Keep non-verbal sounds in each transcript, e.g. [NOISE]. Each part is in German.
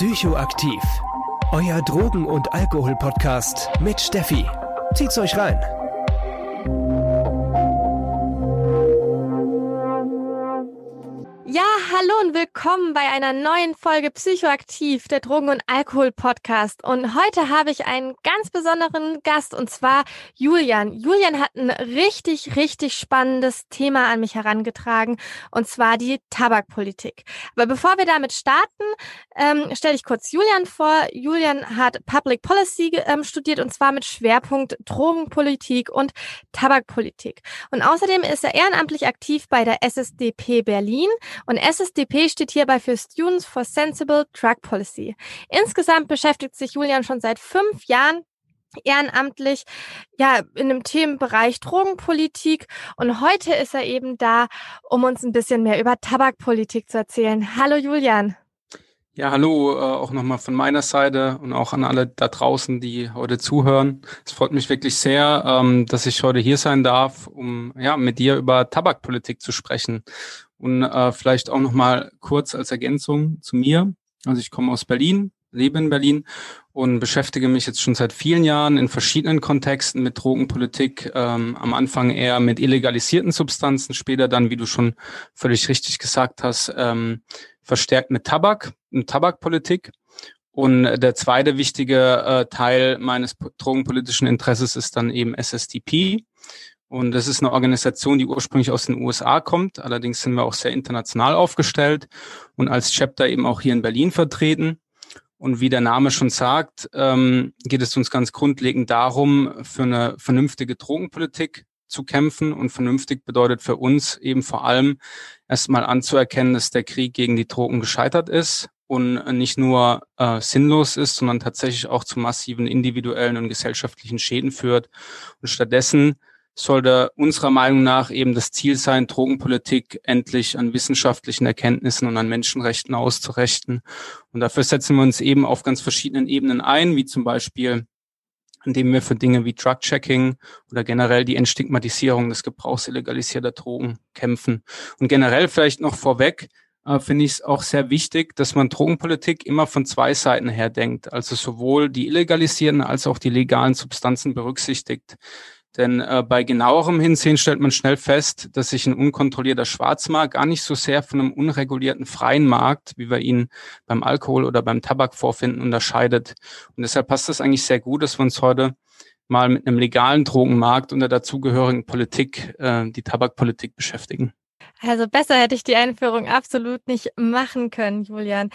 Psychoaktiv. Euer Drogen- und Alkohol-Podcast mit Steffi. Zieht's euch rein. Willkommen bei einer neuen Folge Psychoaktiv, der Drogen- und Alkohol-Podcast. Und heute habe ich einen ganz besonderen Gast und zwar Julian. Julian hat ein richtig, richtig spannendes Thema an mich herangetragen und zwar die Tabakpolitik. Aber bevor wir damit starten, ähm, stelle ich kurz Julian vor. Julian hat Public Policy ähm, studiert und zwar mit Schwerpunkt Drogenpolitik und Tabakpolitik. Und außerdem ist er ehrenamtlich aktiv bei der SSDP Berlin und SSDP steht hierbei für Students for Sensible Drug Policy. Insgesamt beschäftigt sich Julian schon seit fünf Jahren ehrenamtlich ja in dem Themenbereich Drogenpolitik und heute ist er eben da, um uns ein bisschen mehr über Tabakpolitik zu erzählen. Hallo Julian. Ja, hallo, äh, auch nochmal von meiner Seite und auch an alle da draußen, die heute zuhören. Es freut mich wirklich sehr, ähm, dass ich heute hier sein darf, um ja mit dir über Tabakpolitik zu sprechen. Und äh, vielleicht auch noch mal kurz als Ergänzung zu mir. Also ich komme aus Berlin, lebe in Berlin und beschäftige mich jetzt schon seit vielen Jahren in verschiedenen Kontexten mit Drogenpolitik. Ähm, am Anfang eher mit illegalisierten Substanzen, später dann, wie du schon völlig richtig gesagt hast, ähm, verstärkt mit Tabak und Tabakpolitik. Und der zweite wichtige äh, Teil meines drogenpolitischen Interesses ist dann eben SSDP. Und das ist eine Organisation, die ursprünglich aus den USA kommt. Allerdings sind wir auch sehr international aufgestellt und als Chapter eben auch hier in Berlin vertreten. Und wie der Name schon sagt, ähm, geht es uns ganz grundlegend darum, für eine vernünftige Drogenpolitik zu kämpfen. Und vernünftig bedeutet für uns eben vor allem erstmal anzuerkennen, dass der Krieg gegen die Drogen gescheitert ist und nicht nur äh, sinnlos ist, sondern tatsächlich auch zu massiven individuellen und gesellschaftlichen Schäden führt. Und stattdessen sollte unserer Meinung nach eben das Ziel sein, Drogenpolitik endlich an wissenschaftlichen Erkenntnissen und an Menschenrechten auszurichten. Und dafür setzen wir uns eben auf ganz verschiedenen Ebenen ein, wie zum Beispiel indem wir für Dinge wie Drug-Checking oder generell die Entstigmatisierung des Gebrauchs illegalisierter Drogen kämpfen. Und generell vielleicht noch vorweg, äh, finde ich es auch sehr wichtig, dass man Drogenpolitik immer von zwei Seiten her denkt, also sowohl die illegalisierten als auch die legalen Substanzen berücksichtigt. Denn äh, bei genauerem Hinsehen stellt man schnell fest, dass sich ein unkontrollierter Schwarzmarkt gar nicht so sehr von einem unregulierten freien Markt, wie wir ihn beim Alkohol oder beim Tabak vorfinden, unterscheidet. Und deshalb passt es eigentlich sehr gut, dass wir uns heute mal mit einem legalen Drogenmarkt und der dazugehörigen Politik, äh, die Tabakpolitik beschäftigen. Also besser hätte ich die Einführung absolut nicht machen können, Julian.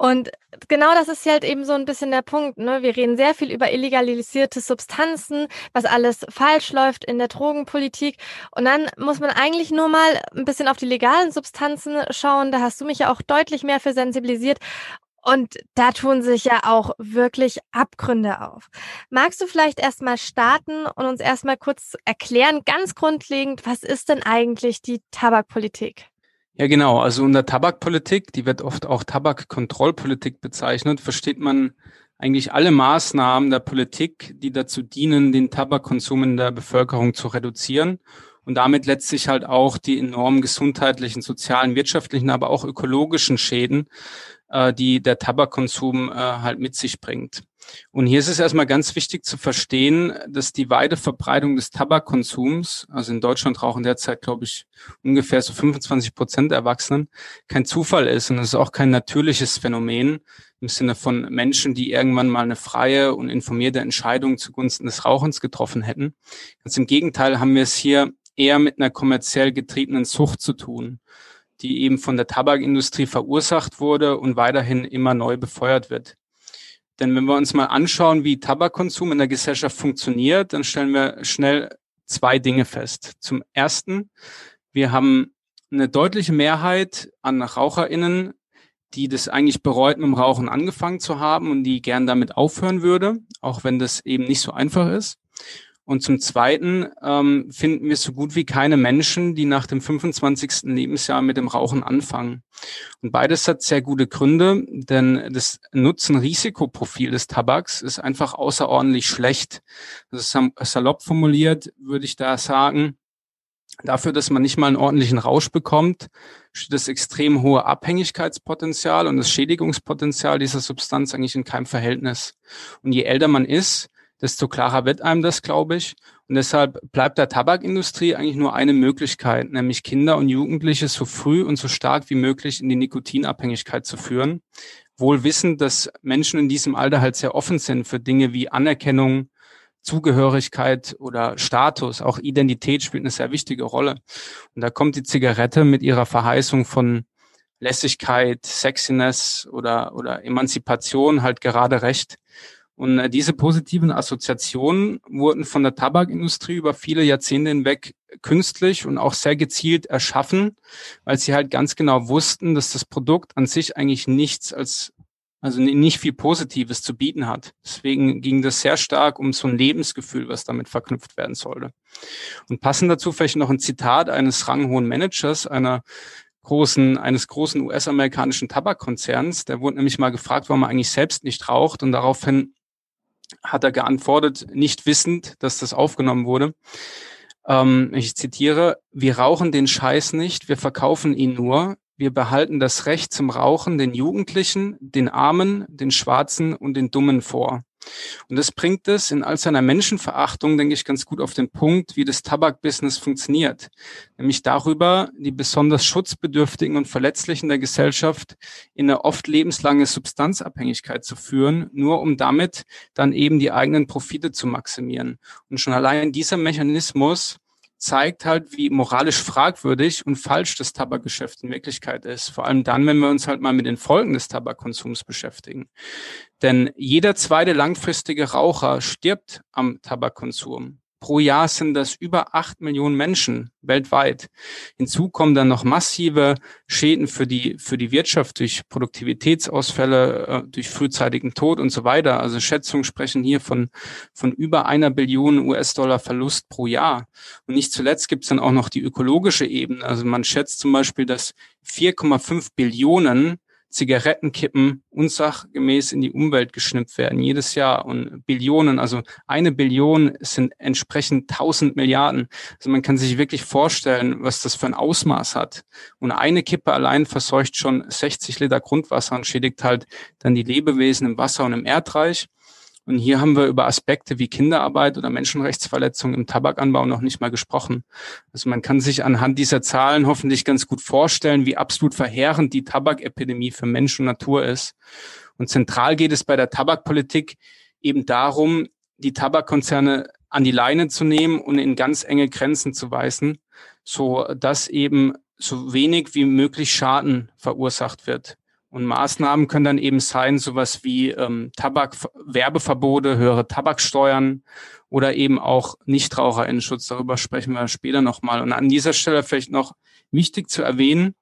Und genau das ist halt eben so ein bisschen der Punkt. Ne? Wir reden sehr viel über illegalisierte Substanzen, was alles falsch läuft in der Drogenpolitik. Und dann muss man eigentlich nur mal ein bisschen auf die legalen Substanzen schauen. Da hast du mich ja auch deutlich mehr für sensibilisiert. Und da tun sich ja auch wirklich Abgründe auf. Magst du vielleicht erstmal starten und uns erstmal kurz erklären, ganz grundlegend, was ist denn eigentlich die Tabakpolitik? Ja, genau. Also unter Tabakpolitik, die wird oft auch Tabakkontrollpolitik bezeichnet, versteht man eigentlich alle Maßnahmen der Politik, die dazu dienen, den Tabakkonsum in der Bevölkerung zu reduzieren und damit letztlich halt auch die enormen gesundheitlichen, sozialen, wirtschaftlichen, aber auch ökologischen Schäden, äh, die der Tabakkonsum äh, halt mit sich bringt. Und hier ist es erstmal ganz wichtig zu verstehen, dass die weite Verbreitung des Tabakkonsums, also in Deutschland rauchen derzeit, glaube ich, ungefähr so 25 Prozent Erwachsenen, kein Zufall ist und es ist auch kein natürliches Phänomen im Sinne von Menschen, die irgendwann mal eine freie und informierte Entscheidung zugunsten des Rauchens getroffen hätten. Ganz im Gegenteil haben wir es hier eher mit einer kommerziell getriebenen Sucht zu tun, die eben von der Tabakindustrie verursacht wurde und weiterhin immer neu befeuert wird. Denn wenn wir uns mal anschauen, wie Tabakkonsum in der Gesellschaft funktioniert, dann stellen wir schnell zwei Dinge fest. Zum ersten, wir haben eine deutliche Mehrheit an RaucherInnen, die das eigentlich bereut, mit dem Rauchen angefangen zu haben und die gern damit aufhören würde, auch wenn das eben nicht so einfach ist. Und zum Zweiten ähm, finden wir so gut wie keine Menschen, die nach dem 25. Lebensjahr mit dem Rauchen anfangen. Und beides hat sehr gute Gründe, denn das Nutzen-Risikoprofil des Tabaks ist einfach außerordentlich schlecht. Das ist salopp formuliert, würde ich da sagen, Dafür, dass man nicht mal einen ordentlichen Rausch bekommt, steht das extrem hohe Abhängigkeitspotenzial und das Schädigungspotenzial dieser Substanz eigentlich in keinem Verhältnis. Und je älter man ist, desto klarer wird einem das, glaube ich. Und deshalb bleibt der Tabakindustrie eigentlich nur eine Möglichkeit, nämlich Kinder und Jugendliche so früh und so stark wie möglich in die Nikotinabhängigkeit zu führen. Wohl wissend, dass Menschen in diesem Alter halt sehr offen sind für Dinge wie Anerkennung, Zugehörigkeit oder Status, auch Identität spielt eine sehr wichtige Rolle. Und da kommt die Zigarette mit ihrer Verheißung von Lässigkeit, Sexiness oder, oder Emanzipation halt gerade recht. Und äh, diese positiven Assoziationen wurden von der Tabakindustrie über viele Jahrzehnte hinweg künstlich und auch sehr gezielt erschaffen, weil sie halt ganz genau wussten, dass das Produkt an sich eigentlich nichts als also nicht viel Positives zu bieten hat. Deswegen ging das sehr stark um so ein Lebensgefühl, was damit verknüpft werden sollte. Und passend dazu vielleicht noch ein Zitat eines ranghohen Managers einer großen, eines großen US-amerikanischen Tabakkonzerns. Der wurde nämlich mal gefragt, warum er eigentlich selbst nicht raucht und daraufhin hat er geantwortet, nicht wissend, dass das aufgenommen wurde. Ähm, ich zitiere, wir rauchen den Scheiß nicht, wir verkaufen ihn nur wir behalten das Recht zum Rauchen den Jugendlichen, den Armen, den Schwarzen und den Dummen vor. Und das bringt es in all seiner Menschenverachtung, denke ich, ganz gut auf den Punkt, wie das Tabakbusiness funktioniert. Nämlich darüber, die besonders schutzbedürftigen und verletzlichen der Gesellschaft in eine oft lebenslange Substanzabhängigkeit zu führen, nur um damit dann eben die eigenen Profite zu maximieren. Und schon allein dieser Mechanismus zeigt halt, wie moralisch fragwürdig und falsch das Tabakgeschäft in Wirklichkeit ist. Vor allem dann, wenn wir uns halt mal mit den Folgen des Tabakkonsums beschäftigen. Denn jeder zweite langfristige Raucher stirbt am Tabakkonsum. Pro Jahr sind das über acht Millionen Menschen weltweit. Hinzu kommen dann noch massive Schäden für die, für die Wirtschaft durch Produktivitätsausfälle, äh, durch frühzeitigen Tod und so weiter. Also Schätzungen sprechen hier von, von über einer Billion US-Dollar Verlust pro Jahr. Und nicht zuletzt gibt es dann auch noch die ökologische Ebene. Also man schätzt zum Beispiel, dass 4,5 Billionen Zigarettenkippen unsachgemäß in die Umwelt geschnippt werden, jedes Jahr und Billionen, also eine Billion sind entsprechend tausend Milliarden. Also man kann sich wirklich vorstellen, was das für ein Ausmaß hat. Und eine Kippe allein verseucht schon 60 Liter Grundwasser und schädigt halt dann die Lebewesen im Wasser und im Erdreich. Und hier haben wir über Aspekte wie Kinderarbeit oder Menschenrechtsverletzungen im Tabakanbau noch nicht mal gesprochen. Also man kann sich anhand dieser Zahlen hoffentlich ganz gut vorstellen, wie absolut verheerend die Tabakepidemie für Mensch und Natur ist. Und zentral geht es bei der Tabakpolitik eben darum, die Tabakkonzerne an die Leine zu nehmen und in ganz enge Grenzen zu weisen, so dass eben so wenig wie möglich Schaden verursacht wird. Und Maßnahmen können dann eben sein, sowas wie ähm, Tabakwerbeverbote, höhere Tabaksteuern oder eben auch Nichtraucherinnenschutz. Darüber sprechen wir später nochmal. Und an dieser Stelle vielleicht noch wichtig zu erwähnen,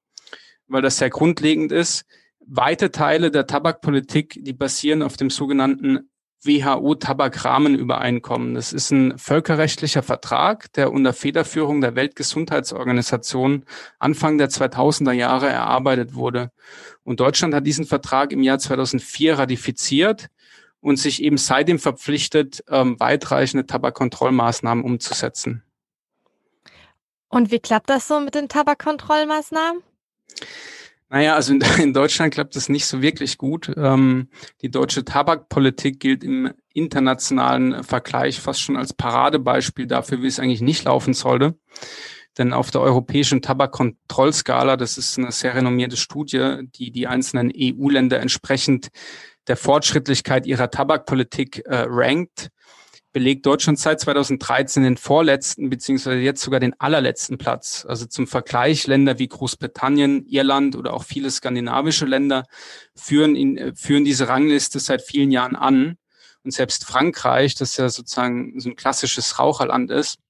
weil das sehr grundlegend ist, weite Teile der Tabakpolitik, die basieren auf dem sogenannten WHO-Tabakrahmenübereinkommen. Das ist ein völkerrechtlicher Vertrag, der unter Federführung der Weltgesundheitsorganisation Anfang der 2000er Jahre erarbeitet wurde. Und Deutschland hat diesen Vertrag im Jahr 2004 ratifiziert und sich eben seitdem verpflichtet, ähm, weitreichende Tabakkontrollmaßnahmen umzusetzen. Und wie klappt das so mit den Tabakkontrollmaßnahmen? Naja, also in, [LAUGHS] in Deutschland klappt es nicht so wirklich gut. Ähm, die deutsche Tabakpolitik gilt im internationalen Vergleich fast schon als Paradebeispiel dafür, wie es eigentlich nicht laufen sollte. Denn auf der europäischen Tabakkontrollskala, das ist eine sehr renommierte Studie, die die einzelnen EU-Länder entsprechend der Fortschrittlichkeit ihrer Tabakpolitik äh, rankt, belegt Deutschland seit 2013 den vorletzten beziehungsweise jetzt sogar den allerletzten Platz. Also zum Vergleich Länder wie Großbritannien, Irland oder auch viele skandinavische Länder führen, in, äh, führen diese Rangliste seit vielen Jahren an. Und selbst Frankreich, das ja sozusagen so ein klassisches Raucherland ist,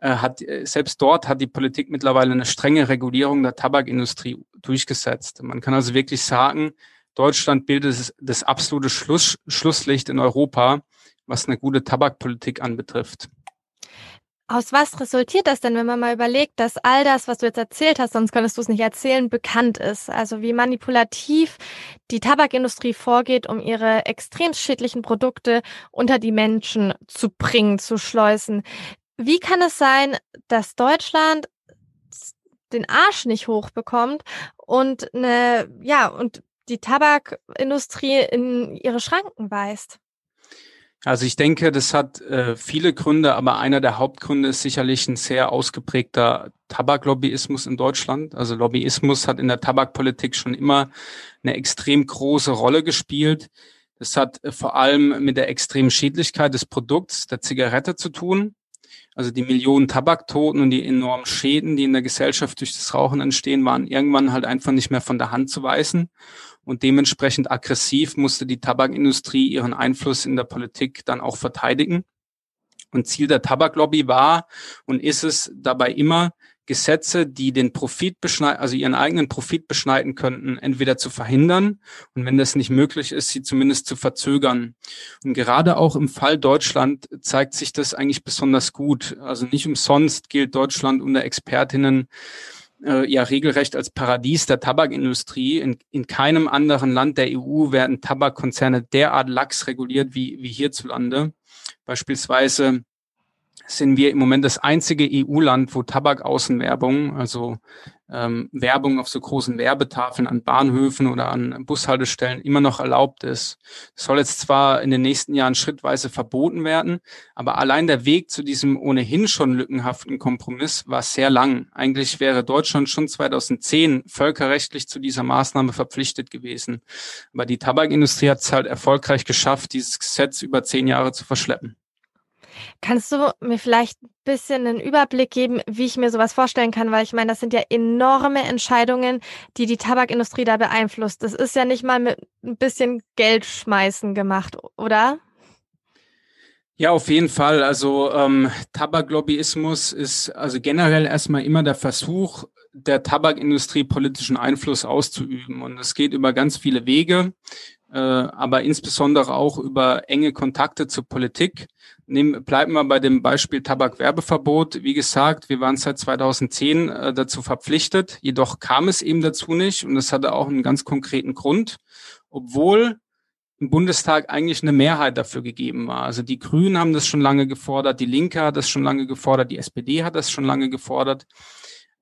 äh, hat äh, selbst dort hat die Politik mittlerweile eine strenge Regulierung der Tabakindustrie durchgesetzt. Man kann also wirklich sagen, Deutschland bildet das, absolute Schluss, Schlusslicht in Europa was eine gute Tabakpolitik anbetrifft. Aus was resultiert das denn, wenn man mal überlegt, dass all das, was du jetzt erzählt hast, sonst könntest du es nicht erzählen, bekannt ist? Also wie manipulativ die Tabakindustrie vorgeht, um ihre extrem schädlichen Produkte unter die Menschen zu bringen, zu schleusen. Wie kann es sein, dass Deutschland den Arsch nicht hochbekommt und eine, ja, und die Tabakindustrie in ihre Schranken weist? Also ich denke, das hat äh, viele Gründe, aber einer der Hauptgründe ist sicherlich ein sehr ausgeprägter Tabaklobbyismus in Deutschland. Also Lobbyismus hat in der Tabakpolitik schon immer eine extrem große Rolle gespielt. Das hat äh, vor allem mit der extremen Schädlichkeit des Produkts, der Zigarette zu tun. Also die Millionen Tabaktoten und die enormen Schäden, die in der Gesellschaft durch das Rauchen entstehen, waren irgendwann halt einfach nicht mehr von der Hand zu weisen und dementsprechend aggressiv musste die Tabakindustrie ihren Einfluss in der Politik dann auch verteidigen. Und Ziel der Tabaklobby war und ist es dabei immer, Gesetze, die den Profit beschneiden, also ihren eigenen Profit beschneiden könnten, entweder zu verhindern und wenn das nicht möglich ist, sie zumindest zu verzögern. Und gerade auch im Fall Deutschland zeigt sich das eigentlich besonders gut. Also nicht umsonst gilt Deutschland unter Expertinnen äh, ja regelrecht als Paradies der Tabakindustrie. In, in keinem anderen Land der EU werden Tabakkonzerne derart lax reguliert wie, wie hierzulande. Beispielsweise sind wir im Moment das einzige EU-Land, wo Tabakaußenwerbung, also ähm, Werbung auf so großen Werbetafeln an Bahnhöfen oder an Bushaltestellen immer noch erlaubt ist. Das soll jetzt zwar in den nächsten Jahren schrittweise verboten werden, aber allein der Weg zu diesem ohnehin schon lückenhaften Kompromiss war sehr lang. Eigentlich wäre Deutschland schon 2010 völkerrechtlich zu dieser Maßnahme verpflichtet gewesen. Aber die Tabakindustrie hat es halt erfolgreich geschafft, dieses Gesetz über zehn Jahre zu verschleppen. Kannst du mir vielleicht ein bisschen einen Überblick geben, wie ich mir sowas vorstellen kann? Weil ich meine, das sind ja enorme Entscheidungen, die die Tabakindustrie da beeinflusst. Das ist ja nicht mal mit ein bisschen Geld schmeißen gemacht, oder? Ja, auf jeden Fall. Also ähm, Tabaklobbyismus ist also generell erstmal immer der Versuch, der Tabakindustrie politischen Einfluss auszuüben. Und es geht über ganz viele Wege äh, aber insbesondere auch über enge Kontakte zur Politik. Nehmen, bleiben wir bei dem Beispiel Tabakwerbeverbot. Wie gesagt, wir waren seit 2010 äh, dazu verpflichtet, jedoch kam es eben dazu nicht und das hatte auch einen ganz konkreten Grund, obwohl im Bundestag eigentlich eine Mehrheit dafür gegeben war. Also die Grünen haben das schon lange gefordert, die Linke hat das schon lange gefordert, die SPD hat das schon lange gefordert.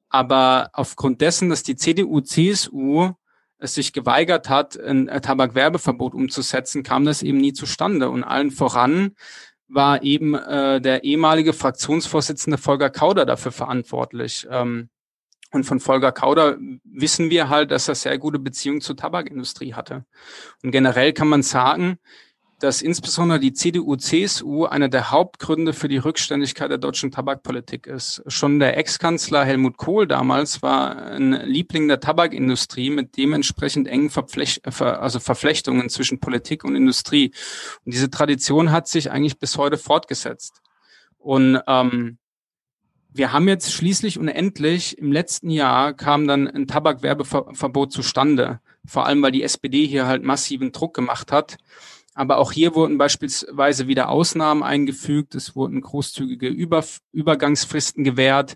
Aber aufgrund dessen, dass die CDU, CSU es sich geweigert hat, ein Tabakwerbeverbot umzusetzen, kam das eben nie zustande. Und allen voran war eben äh, der ehemalige Fraktionsvorsitzende Volker Kauder dafür verantwortlich. Ähm, und von Volker Kauder wissen wir halt, dass er sehr gute Beziehungen zur Tabakindustrie hatte. Und generell kann man sagen, dass insbesondere die CDU-CSU einer der Hauptgründe für die Rückständigkeit der deutschen Tabakpolitik ist. Schon der Ex-Kanzler Helmut Kohl damals war ein Liebling der Tabakindustrie mit dementsprechend engen Verflecht also Verflechtungen zwischen Politik und Industrie. Und diese Tradition hat sich eigentlich bis heute fortgesetzt. Und ähm, wir haben jetzt schließlich und endlich im letzten Jahr kam dann ein Tabakwerbeverbot zustande. Vor allem, weil die SPD hier halt massiven Druck gemacht hat. Aber auch hier wurden beispielsweise wieder Ausnahmen eingefügt. Es wurden großzügige Über Übergangsfristen gewährt.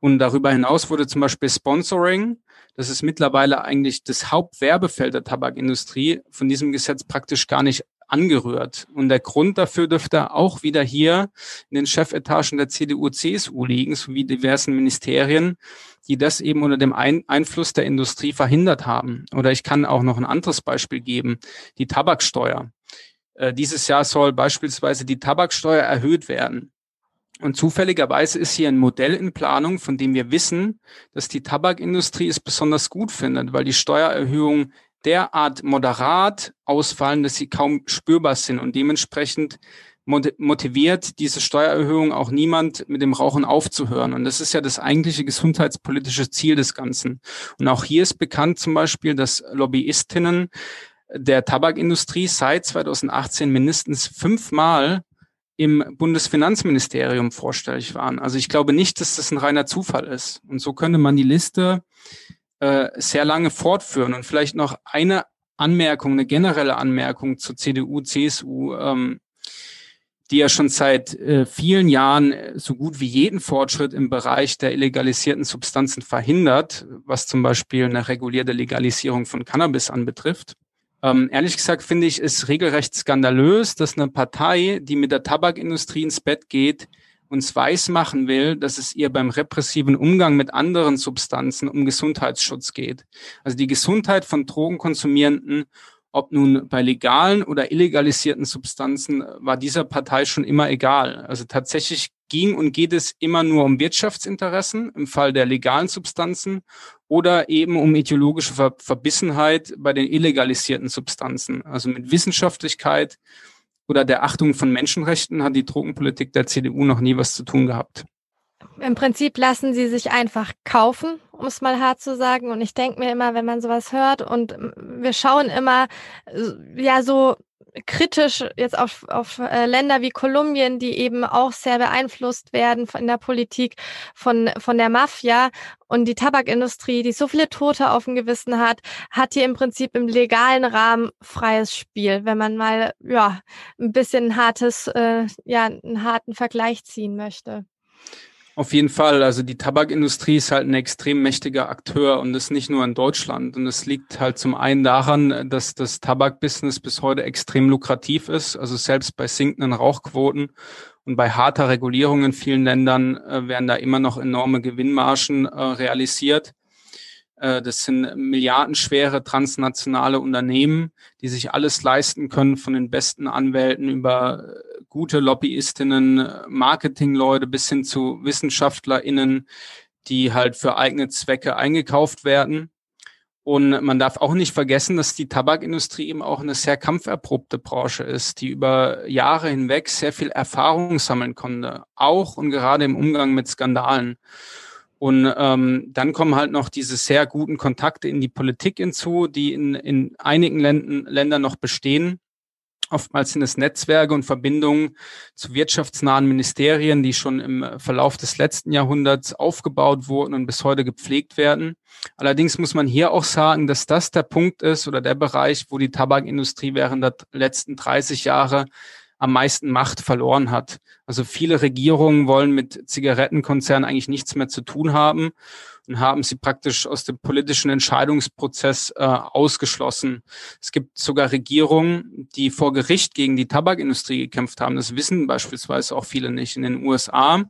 Und darüber hinaus wurde zum Beispiel Sponsoring, das ist mittlerweile eigentlich das Hauptwerbefeld der Tabakindustrie, von diesem Gesetz praktisch gar nicht angerührt. Und der Grund dafür dürfte auch wieder hier in den Chefetagen der CDU, CSU liegen, sowie diversen Ministerien, die das eben unter dem Ein Einfluss der Industrie verhindert haben. Oder ich kann auch noch ein anderes Beispiel geben, die Tabaksteuer. Äh, dieses Jahr soll beispielsweise die Tabaksteuer erhöht werden. Und zufälligerweise ist hier ein Modell in Planung, von dem wir wissen, dass die Tabakindustrie es besonders gut findet, weil die Steuererhöhungen derart moderat ausfallen, dass sie kaum spürbar sind und dementsprechend motiviert diese Steuererhöhung auch niemand mit dem Rauchen aufzuhören. Und das ist ja das eigentliche gesundheitspolitische Ziel des Ganzen. Und auch hier ist bekannt zum Beispiel, dass Lobbyistinnen der Tabakindustrie seit 2018 mindestens fünfmal im Bundesfinanzministerium vorstellig waren. Also ich glaube nicht, dass das ein reiner Zufall ist. Und so könnte man die Liste äh, sehr lange fortführen. Und vielleicht noch eine Anmerkung, eine generelle Anmerkung zur CDU, CSU, ähm, die ja schon seit äh, vielen Jahren äh, so gut wie jeden Fortschritt im Bereich der illegalisierten Substanzen verhindert, was zum Beispiel eine regulierte Legalisierung von Cannabis anbetrifft. Ähm, ehrlich gesagt finde ich es regelrecht skandalös, dass eine Partei, die mit der Tabakindustrie ins Bett geht uns weismachen will, dass es ihr beim repressiven Umgang mit anderen Substanzen um Gesundheitsschutz geht. Also die Gesundheit von Drogenkonsumierenden, ob nun bei legalen oder illegalisierten Substanzen, war dieser Partei schon immer egal. Also tatsächlich ging und geht es immer nur um Wirtschaftsinteressen im Fall der legalen Substanzen oder eben um ideologische Ver Verbissenheit bei den illegalisierten Substanzen. Also mit Wissenschaftlichkeit oder der Achtung von Menschenrechten hat die Drogenpolitik der CDU noch nie was zu tun gehabt. Im Prinzip lassen sie sich einfach kaufen, um es mal hart zu sagen. Und ich denke mir immer, wenn man sowas hört und wir schauen immer, ja, so kritisch jetzt auf, auf äh, Länder wie Kolumbien, die eben auch sehr beeinflusst werden in der Politik von, von der Mafia und die Tabakindustrie, die so viele Tote auf dem Gewissen hat, hat hier im Prinzip im legalen Rahmen freies Spiel, wenn man mal ja ein bisschen hartes, äh, ja, einen harten Vergleich ziehen möchte. Auf jeden Fall. Also die Tabakindustrie ist halt ein extrem mächtiger Akteur und das nicht nur in Deutschland. Und es liegt halt zum einen daran, dass das Tabakbusiness bis heute extrem lukrativ ist. Also selbst bei sinkenden Rauchquoten und bei harter Regulierung in vielen Ländern äh, werden da immer noch enorme Gewinnmargen äh, realisiert. Äh, das sind milliardenschwere transnationale Unternehmen, die sich alles leisten können, von den besten Anwälten über gute Lobbyistinnen, Marketingleute bis hin zu WissenschaftlerInnen, die halt für eigene Zwecke eingekauft werden. Und man darf auch nicht vergessen, dass die Tabakindustrie eben auch eine sehr kampferprobte Branche ist, die über Jahre hinweg sehr viel Erfahrung sammeln konnte, auch und gerade im Umgang mit Skandalen. Und ähm, dann kommen halt noch diese sehr guten Kontakte in die Politik hinzu, die in, in einigen Länden, Ländern noch bestehen. Oftmals sind es Netzwerke und Verbindungen zu wirtschaftsnahen Ministerien, die schon im Verlauf des letzten Jahrhunderts aufgebaut wurden und bis heute gepflegt werden. Allerdings muss man hier auch sagen, dass das der Punkt ist oder der Bereich, wo die Tabakindustrie während der letzten 30 Jahre am meisten Macht verloren hat. Also viele Regierungen wollen mit Zigarettenkonzernen eigentlich nichts mehr zu tun haben und haben sie praktisch aus dem politischen Entscheidungsprozess äh, ausgeschlossen. Es gibt sogar Regierungen, die vor Gericht gegen die Tabakindustrie gekämpft haben. Das wissen beispielsweise auch viele nicht. In den USA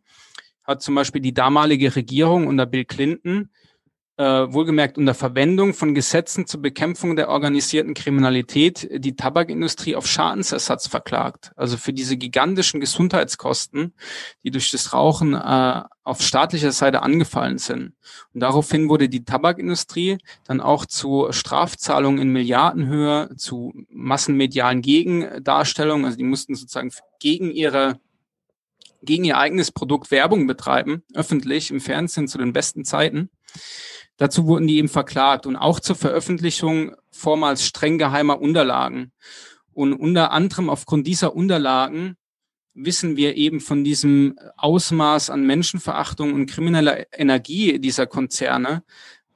hat zum Beispiel die damalige Regierung unter Bill Clinton äh, wohlgemerkt unter Verwendung von Gesetzen zur Bekämpfung der organisierten Kriminalität die Tabakindustrie auf Schadensersatz verklagt. Also für diese gigantischen Gesundheitskosten, die durch das Rauchen äh, auf staatlicher Seite angefallen sind. Und daraufhin wurde die Tabakindustrie dann auch zu Strafzahlungen in Milliardenhöhe, zu massenmedialen Gegendarstellungen, also die mussten sozusagen gegen ihre gegen ihr eigenes Produkt Werbung betreiben, öffentlich im Fernsehen zu den besten Zeiten. Dazu wurden die eben verklagt und auch zur Veröffentlichung vormals streng geheimer Unterlagen. Und unter anderem aufgrund dieser Unterlagen wissen wir eben von diesem Ausmaß an Menschenverachtung und krimineller Energie dieser Konzerne,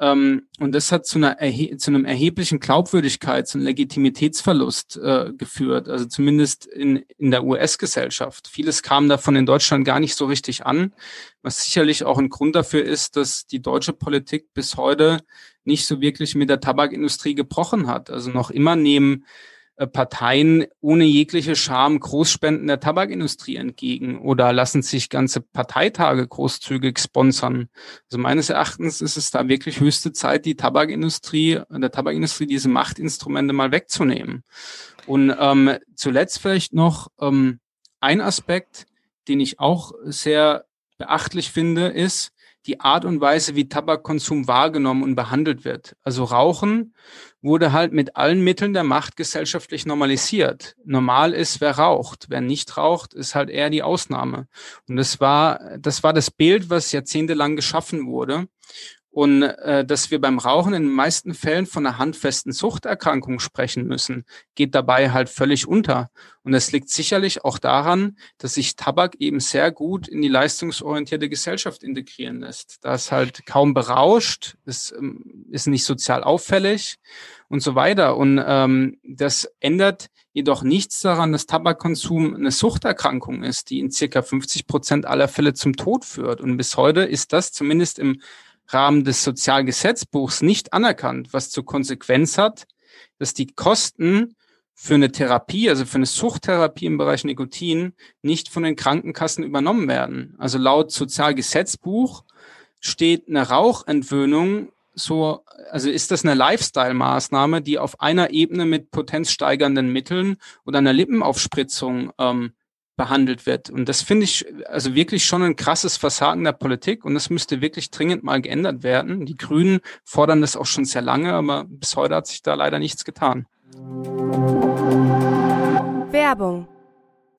und das hat zu, einer zu einem erheblichen Glaubwürdigkeits- und Legitimitätsverlust äh, geführt, also zumindest in, in der US-Gesellschaft. Vieles kam davon in Deutschland gar nicht so richtig an, was sicherlich auch ein Grund dafür ist, dass die deutsche Politik bis heute nicht so wirklich mit der Tabakindustrie gebrochen hat. Also noch immer nehmen Parteien ohne jegliche Scham Großspenden der Tabakindustrie entgegen oder lassen sich ganze Parteitage großzügig sponsern. Also meines Erachtens ist es da wirklich höchste Zeit, die Tabakindustrie, der Tabakindustrie diese Machtinstrumente mal wegzunehmen. Und ähm, zuletzt vielleicht noch ähm, ein Aspekt, den ich auch sehr beachtlich finde, ist, die Art und Weise, wie Tabakkonsum wahrgenommen und behandelt wird. Also Rauchen wurde halt mit allen Mitteln der Macht gesellschaftlich normalisiert. Normal ist, wer raucht. Wer nicht raucht, ist halt eher die Ausnahme. Und das war, das war das Bild, was jahrzehntelang geschaffen wurde. Und äh, dass wir beim Rauchen in den meisten Fällen von einer handfesten Suchterkrankung sprechen müssen, geht dabei halt völlig unter. Und es liegt sicherlich auch daran, dass sich Tabak eben sehr gut in die leistungsorientierte Gesellschaft integrieren lässt. Da ist halt kaum berauscht, ist, ähm, ist nicht sozial auffällig und so weiter. Und ähm, das ändert jedoch nichts daran, dass Tabakkonsum eine Suchterkrankung ist, die in circa 50 Prozent aller Fälle zum Tod führt. Und bis heute ist das zumindest im Rahmen des Sozialgesetzbuchs nicht anerkannt, was zur Konsequenz hat, dass die Kosten für eine Therapie, also für eine Suchttherapie im Bereich Nikotin, nicht von den Krankenkassen übernommen werden. Also laut Sozialgesetzbuch steht eine Rauchentwöhnung so, also ist das eine Lifestyle-Maßnahme, die auf einer Ebene mit potenzsteigernden Mitteln oder einer Lippenaufspritzung ähm, behandelt wird. Und das finde ich also wirklich schon ein krasses Versagen der Politik und das müsste wirklich dringend mal geändert werden. Die Grünen fordern das auch schon sehr lange, aber bis heute hat sich da leider nichts getan. Werbung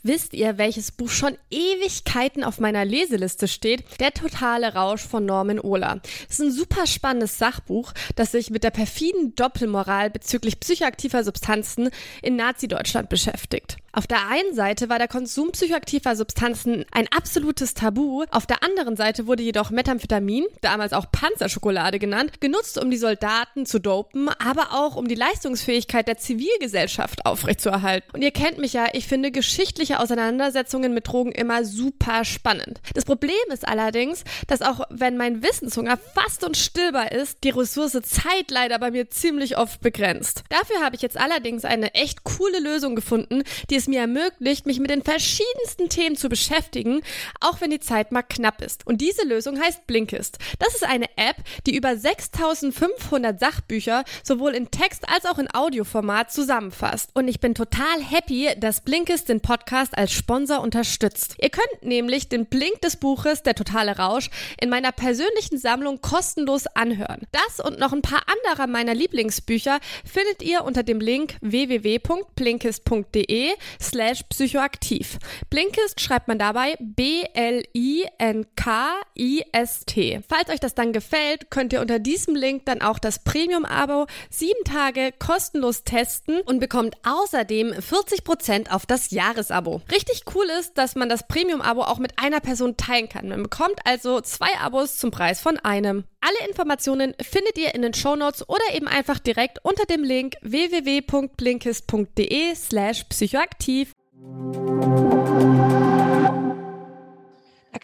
Wisst ihr, welches Buch schon Ewigkeiten auf meiner Leseliste steht? Der totale Rausch von Norman Ohler. Es ist ein super spannendes Sachbuch, das sich mit der perfiden Doppelmoral bezüglich psychoaktiver Substanzen in Nazi-Deutschland beschäftigt. Auf der einen Seite war der Konsum psychoaktiver Substanzen ein absolutes Tabu, auf der anderen Seite wurde jedoch Methamphetamin, damals auch Panzerschokolade genannt, genutzt, um die Soldaten zu dopen, aber auch um die Leistungsfähigkeit der Zivilgesellschaft aufrechtzuerhalten. Und ihr kennt mich ja, ich finde geschichtliche Auseinandersetzungen mit Drogen immer super spannend. Das Problem ist allerdings, dass auch wenn mein Wissenshunger fast unstillbar ist, die Ressource Zeit leider bei mir ziemlich oft begrenzt. Dafür habe ich jetzt allerdings eine echt coole Lösung gefunden, die es mir ermöglicht, mich mit den verschiedensten Themen zu beschäftigen, auch wenn die Zeit mal knapp ist. Und diese Lösung heißt Blinkist. Das ist eine App, die über 6500 Sachbücher sowohl in Text als auch in Audioformat zusammenfasst. Und ich bin total happy, dass Blinkist den Podcast als Sponsor unterstützt. Ihr könnt nämlich den Blink des Buches Der totale Rausch in meiner persönlichen Sammlung kostenlos anhören. Das und noch ein paar anderer meiner Lieblingsbücher findet ihr unter dem Link www.blinkist.de slash psychoaktiv. Blinkist schreibt man dabei B-L-I-N-K-I-S-T. Falls euch das dann gefällt, könnt ihr unter diesem Link dann auch das Premium-Abo sieben Tage kostenlos testen und bekommt außerdem 40% auf das Jahresabo. Richtig cool ist, dass man das Premium-Abo auch mit einer Person teilen kann. Man bekommt also zwei Abos zum Preis von einem. Alle Informationen findet ihr in den Shownotes oder eben einfach direkt unter dem Link www.blinkist.de slash psychoaktiv.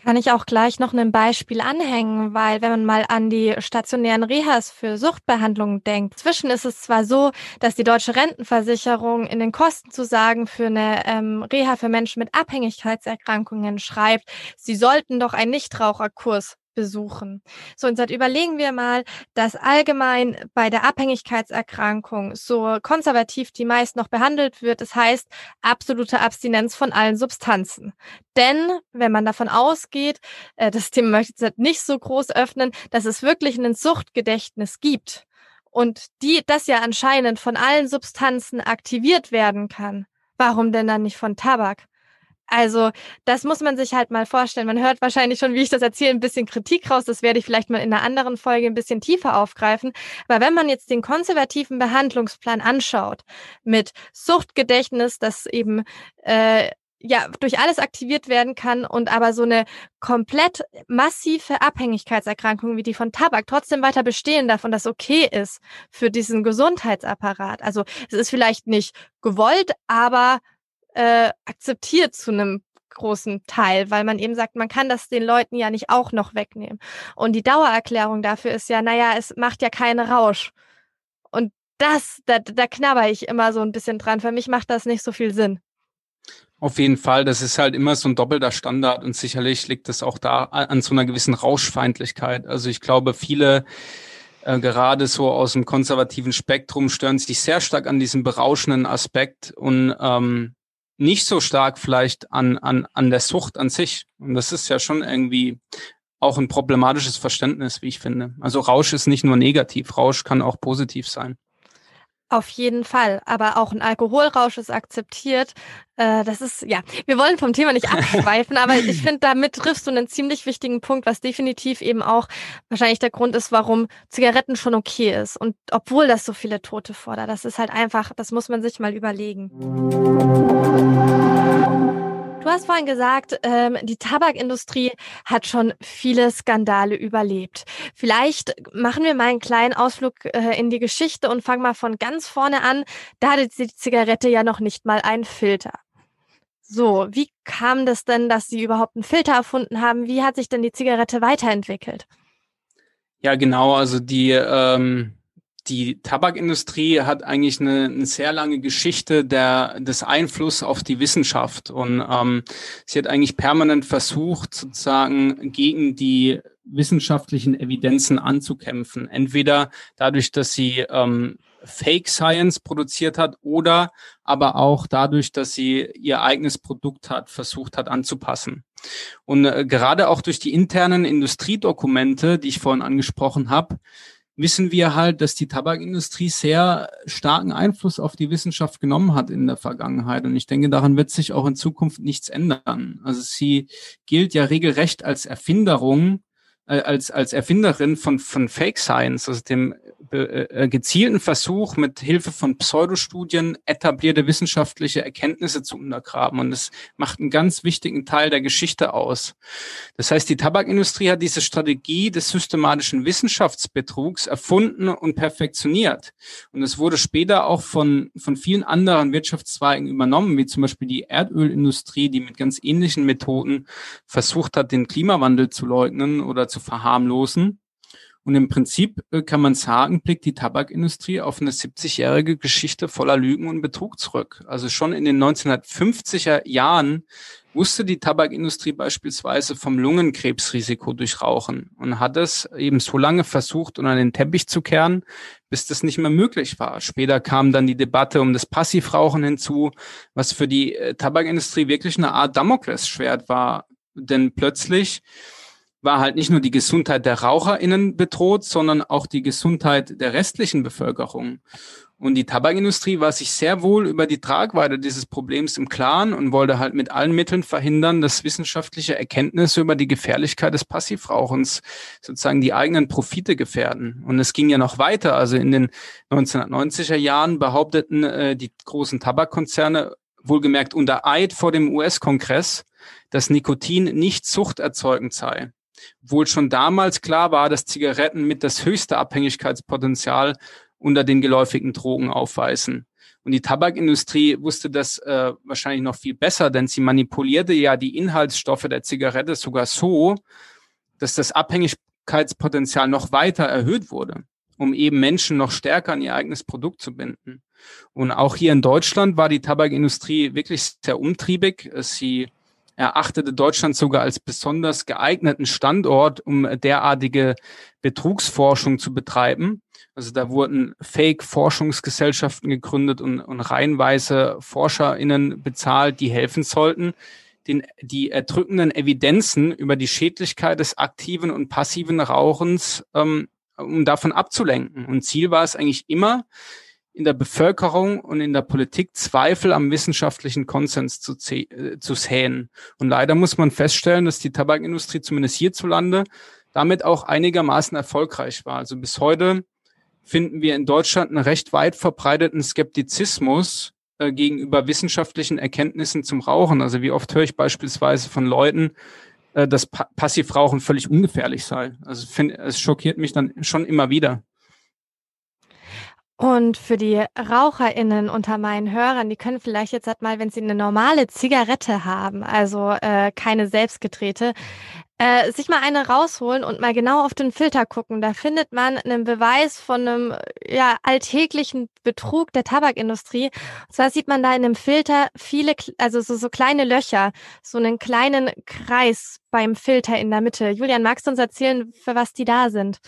Kann ich auch gleich noch ein Beispiel anhängen, weil wenn man mal an die stationären Rehas für Suchtbehandlungen denkt, zwischen ist es zwar so, dass die deutsche Rentenversicherung in den Kosten zu sagen für eine ähm, Reha für Menschen mit Abhängigkeitserkrankungen schreibt, sie sollten doch einen Nichtraucherkurs besuchen. So, und jetzt überlegen wir mal, dass allgemein bei der Abhängigkeitserkrankung so konservativ die meist noch behandelt wird. Das heißt, absolute Abstinenz von allen Substanzen. Denn wenn man davon ausgeht, äh, das Thema möchte ich jetzt nicht so groß öffnen, dass es wirklich ein Suchtgedächtnis gibt und die, das ja anscheinend von allen Substanzen aktiviert werden kann, warum denn dann nicht von Tabak? Also, das muss man sich halt mal vorstellen. Man hört wahrscheinlich schon, wie ich das erzähle, ein bisschen Kritik raus. Das werde ich vielleicht mal in einer anderen Folge ein bisschen tiefer aufgreifen. Aber wenn man jetzt den konservativen Behandlungsplan anschaut, mit Suchtgedächtnis, das eben äh, ja durch alles aktiviert werden kann und aber so eine komplett massive Abhängigkeitserkrankung wie die von Tabak trotzdem weiter bestehen darf und das okay ist für diesen Gesundheitsapparat. Also es ist vielleicht nicht gewollt, aber äh, akzeptiert zu einem großen Teil, weil man eben sagt, man kann das den Leuten ja nicht auch noch wegnehmen. Und die Dauererklärung dafür ist ja, naja, es macht ja keinen Rausch. Und das, da, da knabber ich immer so ein bisschen dran. Für mich macht das nicht so viel Sinn. Auf jeden Fall, das ist halt immer so ein doppelter Standard und sicherlich liegt es auch da an so einer gewissen Rauschfeindlichkeit. Also ich glaube, viele äh, gerade so aus dem konservativen Spektrum stören sich sehr stark an diesem berauschenden Aspekt und ähm, nicht so stark vielleicht an, an, an der Sucht an sich. Und das ist ja schon irgendwie auch ein problematisches Verständnis, wie ich finde. Also Rausch ist nicht nur negativ, Rausch kann auch positiv sein. Auf jeden Fall, aber auch ein Alkoholrausch ist akzeptiert. Äh, das ist, ja, wir wollen vom Thema nicht [LAUGHS] abschweifen, aber ich finde, damit triffst du einen ziemlich wichtigen Punkt, was definitiv eben auch wahrscheinlich der Grund ist, warum Zigaretten schon okay ist. Und obwohl das so viele Tote fordert, das ist halt einfach, das muss man sich mal überlegen. Du hast vorhin gesagt, ähm, die Tabakindustrie hat schon viele Skandale überlebt. Vielleicht machen wir mal einen kleinen Ausflug äh, in die Geschichte und fangen mal von ganz vorne an. Da hatte die Zigarette ja noch nicht mal einen Filter. So, wie kam das denn, dass sie überhaupt einen Filter erfunden haben? Wie hat sich denn die Zigarette weiterentwickelt? Ja, genau. Also die ähm, die Tabakindustrie hat eigentlich eine, eine sehr lange Geschichte der, des Einflusses auf die Wissenschaft. Und ähm, sie hat eigentlich permanent versucht, sozusagen gegen die wissenschaftlichen Evidenzen anzukämpfen. Entweder dadurch, dass sie ähm, Fake Science produziert hat oder aber auch dadurch, dass sie ihr eigenes Produkt hat, versucht hat anzupassen. Und äh, gerade auch durch die internen Industriedokumente, die ich vorhin angesprochen habe, wissen wir halt, dass die Tabakindustrie sehr starken Einfluss auf die Wissenschaft genommen hat in der Vergangenheit. Und ich denke, daran wird sich auch in Zukunft nichts ändern. Also sie gilt ja regelrecht als Erfinderung als, als Erfinderin von, von Fake Science, also dem äh, äh, gezielten Versuch, mit Hilfe von Pseudostudien etablierte wissenschaftliche Erkenntnisse zu untergraben. Und das macht einen ganz wichtigen Teil der Geschichte aus. Das heißt, die Tabakindustrie hat diese Strategie des systematischen Wissenschaftsbetrugs erfunden und perfektioniert. Und es wurde später auch von, von vielen anderen Wirtschaftszweigen übernommen, wie zum Beispiel die Erdölindustrie, die mit ganz ähnlichen Methoden versucht hat, den Klimawandel zu leugnen oder zu verharmlosen. Und im Prinzip äh, kann man sagen, blickt die Tabakindustrie auf eine 70-jährige Geschichte voller Lügen und Betrug zurück. Also schon in den 1950er Jahren wusste die Tabakindustrie beispielsweise vom Lungenkrebsrisiko durch Rauchen und hat es eben so lange versucht, unter den Teppich zu kehren, bis das nicht mehr möglich war. Später kam dann die Debatte um das Passivrauchen hinzu, was für die äh, Tabakindustrie wirklich eine Art Damoklesschwert war. Denn plötzlich war halt nicht nur die Gesundheit der RaucherInnen bedroht, sondern auch die Gesundheit der restlichen Bevölkerung. Und die Tabakindustrie war sich sehr wohl über die Tragweite dieses Problems im Klaren und wollte halt mit allen Mitteln verhindern, dass wissenschaftliche Erkenntnisse über die Gefährlichkeit des Passivrauchens sozusagen die eigenen Profite gefährden. Und es ging ja noch weiter. Also in den 1990er Jahren behaupteten äh, die großen Tabakkonzerne, wohlgemerkt unter Eid vor dem US-Kongress, dass Nikotin nicht suchterzeugend sei. Wohl schon damals klar war, dass Zigaretten mit das höchste Abhängigkeitspotenzial unter den geläufigen Drogen aufweisen. Und die Tabakindustrie wusste das äh, wahrscheinlich noch viel besser, denn sie manipulierte ja die Inhaltsstoffe der Zigarette sogar so, dass das Abhängigkeitspotenzial noch weiter erhöht wurde, um eben Menschen noch stärker an ihr eigenes Produkt zu binden. Und auch hier in Deutschland war die Tabakindustrie wirklich sehr umtriebig. Sie erachtete Deutschland sogar als besonders geeigneten Standort, um derartige Betrugsforschung zu betreiben. Also da wurden Fake-Forschungsgesellschaften gegründet und, und reihenweise ForscherInnen bezahlt, die helfen sollten, den, die erdrückenden Evidenzen über die Schädlichkeit des aktiven und passiven Rauchens, ähm, um davon abzulenken. Und Ziel war es eigentlich immer, in der Bevölkerung und in der Politik Zweifel am wissenschaftlichen Konsens zu, äh, zu säen. Und leider muss man feststellen, dass die Tabakindustrie zumindest hierzulande damit auch einigermaßen erfolgreich war. Also bis heute finden wir in Deutschland einen recht weit verbreiteten Skeptizismus äh, gegenüber wissenschaftlichen Erkenntnissen zum Rauchen. Also wie oft höre ich beispielsweise von Leuten, äh, dass pa Passivrauchen völlig ungefährlich sei. Also find, es schockiert mich dann schon immer wieder. Und für die RaucherInnen unter meinen Hörern, die können vielleicht jetzt halt mal, wenn sie eine normale Zigarette haben, also äh, keine selbstgedrehte, äh, sich mal eine rausholen und mal genau auf den Filter gucken. Da findet man einen Beweis von einem ja, alltäglichen Betrug der Tabakindustrie. Und zwar sieht man da in dem Filter viele, also so, so kleine Löcher, so einen kleinen Kreis beim Filter in der Mitte. Julian, magst du uns erzählen, für was die da sind?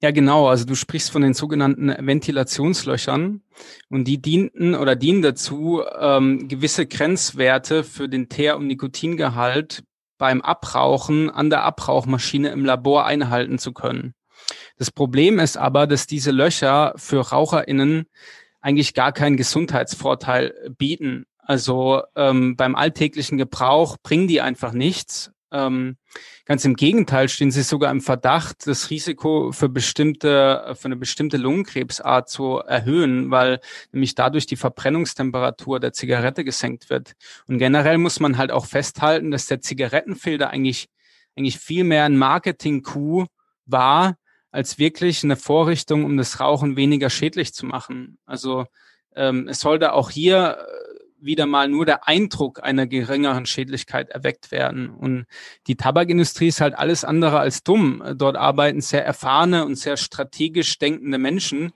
Ja, genau. Also du sprichst von den sogenannten Ventilationslöchern und die dienten oder dienen dazu, ähm, gewisse Grenzwerte für den Teer- und Nikotingehalt beim Abrauchen an der Abrauchmaschine im Labor einhalten zu können. Das Problem ist aber, dass diese Löcher für RaucherInnen eigentlich gar keinen Gesundheitsvorteil bieten. Also ähm, beim alltäglichen Gebrauch bringen die einfach nichts ähm, ganz im Gegenteil stehen sie sogar im Verdacht, das Risiko für bestimmte, für eine bestimmte Lungenkrebsart zu erhöhen, weil nämlich dadurch die Verbrennungstemperatur der Zigarette gesenkt wird. Und generell muss man halt auch festhalten, dass der Zigarettenfilter eigentlich, eigentlich viel mehr ein Marketing-Coup war, als wirklich eine Vorrichtung, um das Rauchen weniger schädlich zu machen. Also ähm, es sollte auch hier wieder mal nur der Eindruck einer geringeren Schädlichkeit erweckt werden. Und die Tabakindustrie ist halt alles andere als dumm. Dort arbeiten sehr erfahrene und sehr strategisch denkende Menschen.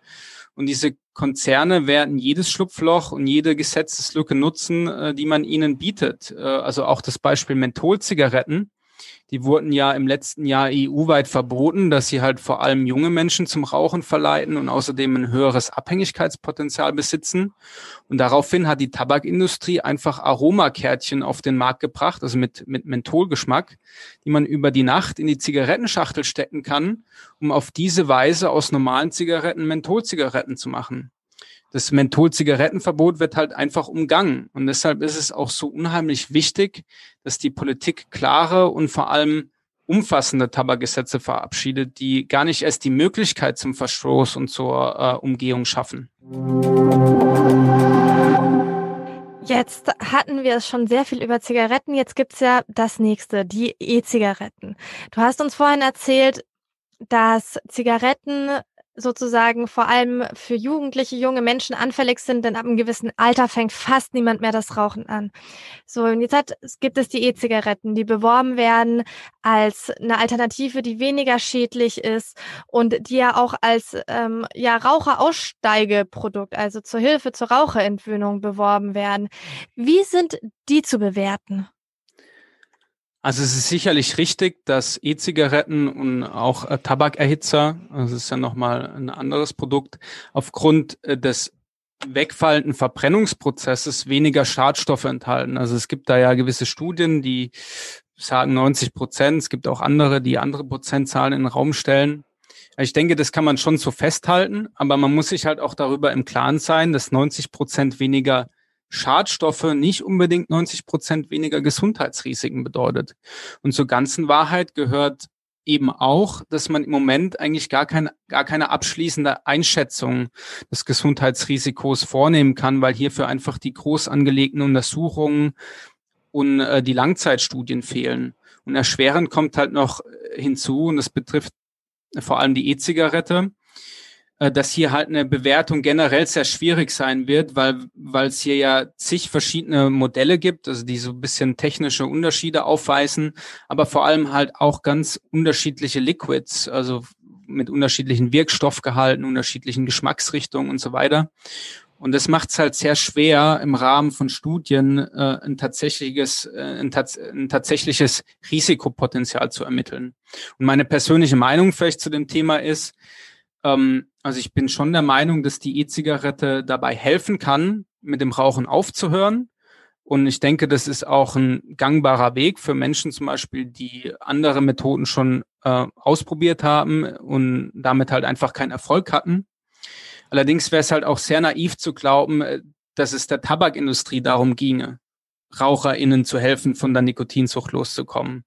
Und diese Konzerne werden jedes Schlupfloch und jede Gesetzeslücke nutzen, äh, die man ihnen bietet. Äh, also auch das Beispiel Mentholzigaretten die wurden ja im letzten Jahr EU-weit verboten, dass sie halt vor allem junge Menschen zum Rauchen verleiten und außerdem ein höheres Abhängigkeitspotenzial besitzen. Und daraufhin hat die Tabakindustrie einfach Aromakärtchen auf den Markt gebracht, also mit, mit Mentholgeschmack, die man über die Nacht in die Zigarettenschachtel stecken kann, um auf diese Weise aus normalen Zigaretten Mentholzigaretten zu machen das Menthol-Zigarettenverbot wird halt einfach umgangen. Und deshalb ist es auch so unheimlich wichtig, dass die Politik klare und vor allem umfassende Tabakgesetze verabschiedet, die gar nicht erst die Möglichkeit zum Verstoß und zur äh, Umgehung schaffen. Jetzt hatten wir schon sehr viel über Zigaretten. Jetzt gibt's ja das nächste, die E-Zigaretten. Du hast uns vorhin erzählt, dass Zigaretten sozusagen vor allem für Jugendliche, junge Menschen anfällig sind, denn ab einem gewissen Alter fängt fast niemand mehr das Rauchen an. So, und jetzt hat, gibt es die E-Zigaretten, die beworben werden als eine Alternative, die weniger schädlich ist und die ja auch als ähm, ja, Raucheraussteigeprodukt, also zur Hilfe zur Raucherentwöhnung beworben werden. Wie sind die zu bewerten? Also es ist sicherlich richtig, dass E-Zigaretten und auch äh, Tabakerhitzer, also es ist ja nochmal ein anderes Produkt, aufgrund äh, des wegfallenden Verbrennungsprozesses weniger Schadstoffe enthalten. Also es gibt da ja gewisse Studien, die sagen 90 Prozent. Es gibt auch andere, die andere Prozentzahlen in den Raum stellen. Ich denke, das kann man schon so festhalten, aber man muss sich halt auch darüber im Klaren sein, dass 90 Prozent weniger Schadstoffe nicht unbedingt 90 Prozent weniger Gesundheitsrisiken bedeutet. Und zur ganzen Wahrheit gehört eben auch, dass man im Moment eigentlich gar keine, gar keine abschließende Einschätzung des Gesundheitsrisikos vornehmen kann, weil hierfür einfach die groß angelegten Untersuchungen und äh, die Langzeitstudien fehlen. Und erschwerend kommt halt noch hinzu, und das betrifft vor allem die E-Zigarette, äh, dass hier halt eine Bewertung generell sehr schwierig sein wird, weil weil es hier ja zig verschiedene Modelle gibt, also die so ein bisschen technische Unterschiede aufweisen, aber vor allem halt auch ganz unterschiedliche Liquids, also mit unterschiedlichen Wirkstoffgehalten, unterschiedlichen Geschmacksrichtungen und so weiter. Und das macht es halt sehr schwer, im Rahmen von Studien äh, ein tatsächliches, äh, ein, tats ein tatsächliches Risikopotenzial zu ermitteln. Und meine persönliche Meinung vielleicht zu dem Thema ist, ähm, also ich bin schon der Meinung, dass die E-Zigarette dabei helfen kann, mit dem Rauchen aufzuhören. Und ich denke, das ist auch ein gangbarer Weg für Menschen zum Beispiel, die andere Methoden schon äh, ausprobiert haben und damit halt einfach keinen Erfolg hatten. Allerdings wäre es halt auch sehr naiv zu glauben, äh, dass es der Tabakindustrie darum ginge, RaucherInnen zu helfen, von der Nikotinzucht loszukommen.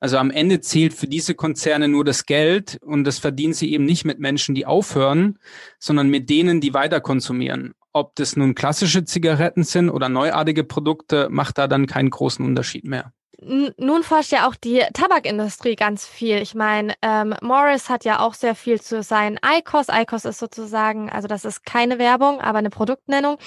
Also am Ende zählt für diese Konzerne nur das Geld und das verdienen sie eben nicht mit Menschen, die aufhören, sondern mit denen, die weiter konsumieren. Ob das nun klassische Zigaretten sind oder neuartige Produkte, macht da dann keinen großen Unterschied mehr nun forscht ja auch die Tabakindustrie ganz viel. Ich meine, ähm, Morris hat ja auch sehr viel zu sein ICOS. ICOS ist sozusagen, also das ist keine Werbung, aber eine Produktnennung.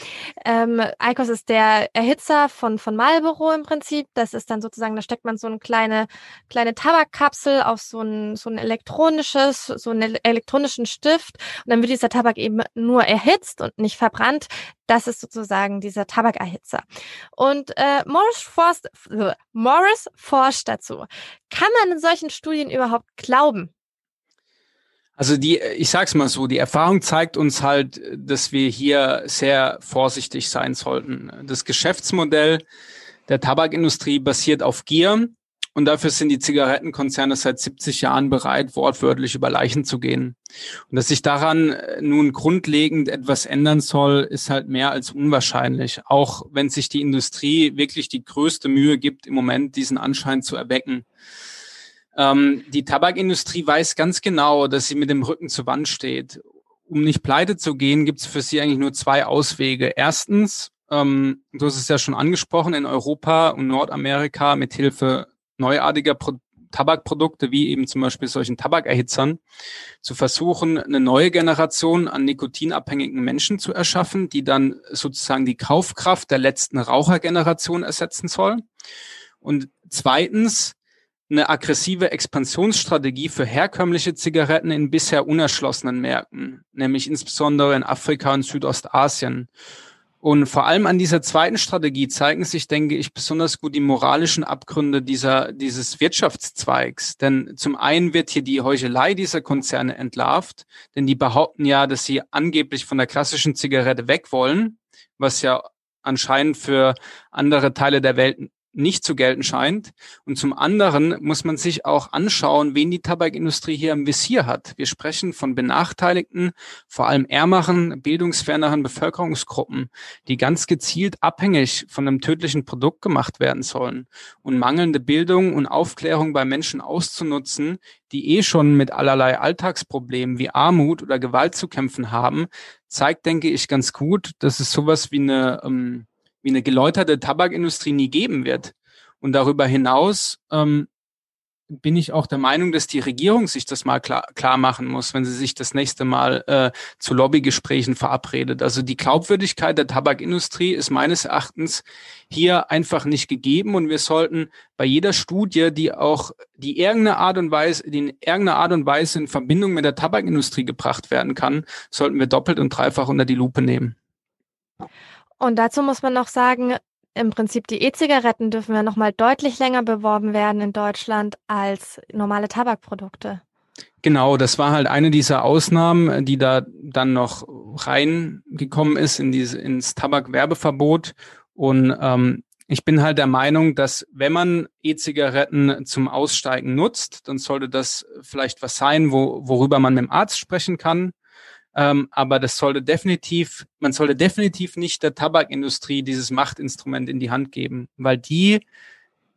Ähm, ICOS ist der Erhitzer von, von Marlboro im Prinzip. Das ist dann sozusagen, da steckt man so eine kleine, kleine Tabakkapsel auf so ein, so ein elektronisches, so einen elektronischen Stift. Und dann wird dieser Tabak eben nur erhitzt und nicht verbrannt. Das ist sozusagen dieser Tabakerhitzer. Und äh, Morris, Forst, äh, Morris forscht dazu. Kann man in solchen Studien überhaupt glauben? Also die, ich sag's mal so, die Erfahrung zeigt uns halt, dass wir hier sehr vorsichtig sein sollten. Das Geschäftsmodell der Tabakindustrie basiert auf Gier und dafür sind die Zigarettenkonzerne seit 70 Jahren bereit, wortwörtlich über Leichen zu gehen. Und dass sich daran äh, nun grundlegend etwas ändern soll, ist halt mehr als unwahrscheinlich. Auch wenn sich die Industrie wirklich die größte Mühe gibt, im Moment diesen Anschein zu erwecken. Ähm, die Tabakindustrie weiß ganz genau, dass sie mit dem Rücken zur Wand steht. Um nicht pleite zu gehen, gibt es für sie eigentlich nur zwei Auswege. Erstens, ähm, du hast es ja schon angesprochen, in Europa und Nordamerika mit Hilfe neuartiger Pro Tabakprodukte wie eben zum Beispiel solchen Tabakerhitzern zu versuchen, eine neue Generation an nikotinabhängigen Menschen zu erschaffen, die dann sozusagen die Kaufkraft der letzten Rauchergeneration ersetzen soll. Und zweitens eine aggressive Expansionsstrategie für herkömmliche Zigaretten in bisher unerschlossenen Märkten, nämlich insbesondere in Afrika und Südostasien. Und vor allem an dieser zweiten Strategie zeigen sich, denke ich, besonders gut die moralischen Abgründe dieser, dieses Wirtschaftszweigs. Denn zum einen wird hier die Heuchelei dieser Konzerne entlarvt, denn die behaupten ja, dass sie angeblich von der klassischen Zigarette weg wollen, was ja anscheinend für andere Teile der Welt nicht zu gelten scheint. Und zum anderen muss man sich auch anschauen, wen die Tabakindustrie hier im Visier hat. Wir sprechen von benachteiligten, vor allem ärmeren, bildungsferneren Bevölkerungsgruppen, die ganz gezielt abhängig von einem tödlichen Produkt gemacht werden sollen. Und mangelnde Bildung und Aufklärung bei Menschen auszunutzen, die eh schon mit allerlei Alltagsproblemen wie Armut oder Gewalt zu kämpfen haben, zeigt, denke ich, ganz gut, dass es sowas wie eine ähm, wie eine geläuterte Tabakindustrie nie geben wird. Und darüber hinaus ähm, bin ich auch der Meinung, dass die Regierung sich das mal klar, klar machen muss, wenn sie sich das nächste Mal äh, zu Lobbygesprächen verabredet. Also die Glaubwürdigkeit der Tabakindustrie ist meines Erachtens hier einfach nicht gegeben und wir sollten bei jeder Studie, die auch die irgendeine Art und Weise, die in irgendeiner Art und Weise in Verbindung mit der Tabakindustrie gebracht werden kann, sollten wir doppelt und dreifach unter die Lupe nehmen. Und dazu muss man noch sagen, im Prinzip die E-Zigaretten dürfen ja noch mal deutlich länger beworben werden in Deutschland als normale Tabakprodukte. Genau, das war halt eine dieser Ausnahmen, die da dann noch reingekommen ist in diese, ins Tabakwerbeverbot. Und ähm, ich bin halt der Meinung, dass wenn man E-Zigaretten zum Aussteigen nutzt, dann sollte das vielleicht was sein, wo, worüber man mit dem Arzt sprechen kann. Ähm, aber das sollte definitiv, man sollte definitiv nicht der Tabakindustrie dieses Machtinstrument in die Hand geben, weil die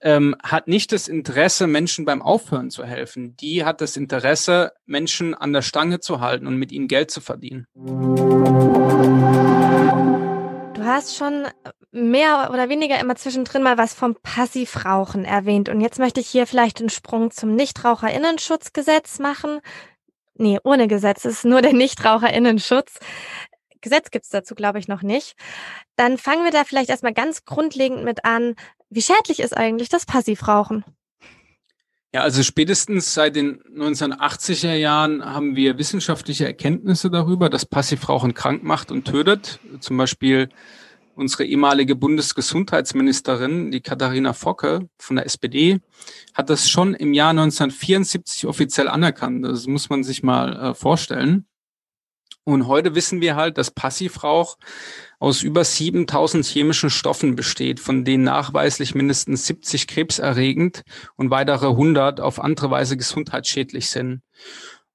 ähm, hat nicht das Interesse, Menschen beim Aufhören zu helfen. Die hat das Interesse, Menschen an der Stange zu halten und mit ihnen Geld zu verdienen. Du hast schon mehr oder weniger immer zwischendrin mal was vom Passivrauchen erwähnt. Und jetzt möchte ich hier vielleicht einen Sprung zum Nichtraucherinnenschutzgesetz machen nee, ohne Gesetz, es ist nur der [LAUGHS] Nichtraucherinnenschutz. Gesetz gibt's dazu, glaube ich, noch nicht. Dann fangen wir da vielleicht erstmal ganz grundlegend mit an. Wie schädlich ist eigentlich das Passivrauchen? Ja, also spätestens seit den 1980er Jahren haben wir wissenschaftliche Erkenntnisse darüber, dass Passivrauchen krank macht und tötet. Zum Beispiel unsere ehemalige Bundesgesundheitsministerin, die Katharina Focke von der SPD, hat das schon im Jahr 1974 offiziell anerkannt. Das muss man sich mal äh, vorstellen. Und heute wissen wir halt, dass Passivrauch aus über 7000 chemischen Stoffen besteht, von denen nachweislich mindestens 70 krebserregend und weitere 100 auf andere Weise gesundheitsschädlich sind.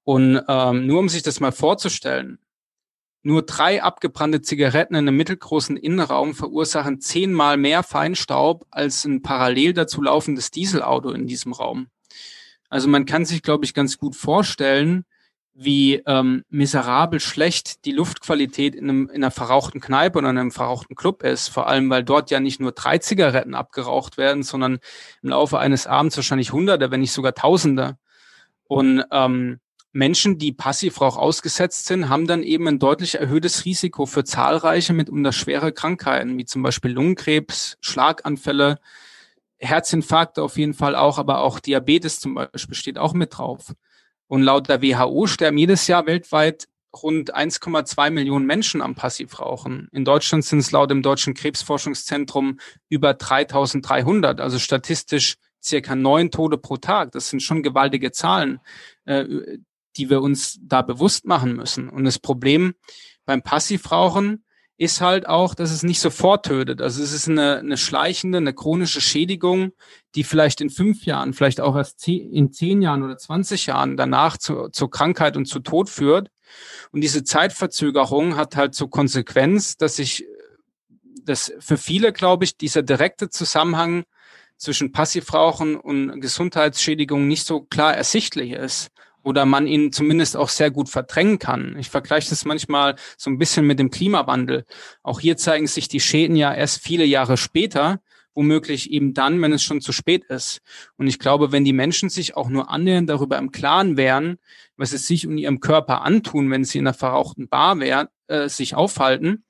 Und ähm, nur um sich das mal vorzustellen, nur drei abgebrannte Zigaretten in einem mittelgroßen Innenraum verursachen zehnmal mehr Feinstaub als ein parallel dazu laufendes Dieselauto in diesem Raum. Also man kann sich, glaube ich, ganz gut vorstellen, wie ähm, miserabel schlecht die Luftqualität in, einem, in einer verrauchten Kneipe oder in einem verrauchten Club ist. Vor allem, weil dort ja nicht nur drei Zigaretten abgeraucht werden, sondern im Laufe eines Abends wahrscheinlich Hunderte, wenn nicht sogar Tausende. Und ähm, Menschen, die Passivrauch ausgesetzt sind, haben dann eben ein deutlich erhöhtes Risiko für zahlreiche mitunter schwere Krankheiten, wie zum Beispiel Lungenkrebs, Schlaganfälle, Herzinfarkte auf jeden Fall auch, aber auch Diabetes zum Beispiel steht auch mit drauf. Und laut der WHO sterben jedes Jahr weltweit rund 1,2 Millionen Menschen am Passivrauchen. In Deutschland sind es laut dem Deutschen Krebsforschungszentrum über 3300, also statistisch circa neun Tode pro Tag. Das sind schon gewaltige Zahlen, äh, die wir uns da bewusst machen müssen. Und das Problem beim Passivrauchen ist halt auch, dass es nicht sofort tötet. Also es ist eine, eine schleichende, eine chronische Schädigung, die vielleicht in fünf Jahren, vielleicht auch erst in zehn Jahren oder 20 Jahren danach zu, zur Krankheit und zu Tod führt. Und diese Zeitverzögerung hat halt zur Konsequenz, dass sich, dass für viele, glaube ich, dieser direkte Zusammenhang zwischen Passivrauchen und Gesundheitsschädigung nicht so klar ersichtlich ist oder man ihn zumindest auch sehr gut verdrängen kann. Ich vergleiche das manchmal so ein bisschen mit dem Klimawandel. Auch hier zeigen sich die Schäden ja erst viele Jahre später, womöglich eben dann, wenn es schon zu spät ist. Und ich glaube, wenn die Menschen sich auch nur annähernd darüber im Klaren wären, was es sich und ihrem Körper antun, wenn sie in einer verrauchten Bar wär, äh, sich aufhalten,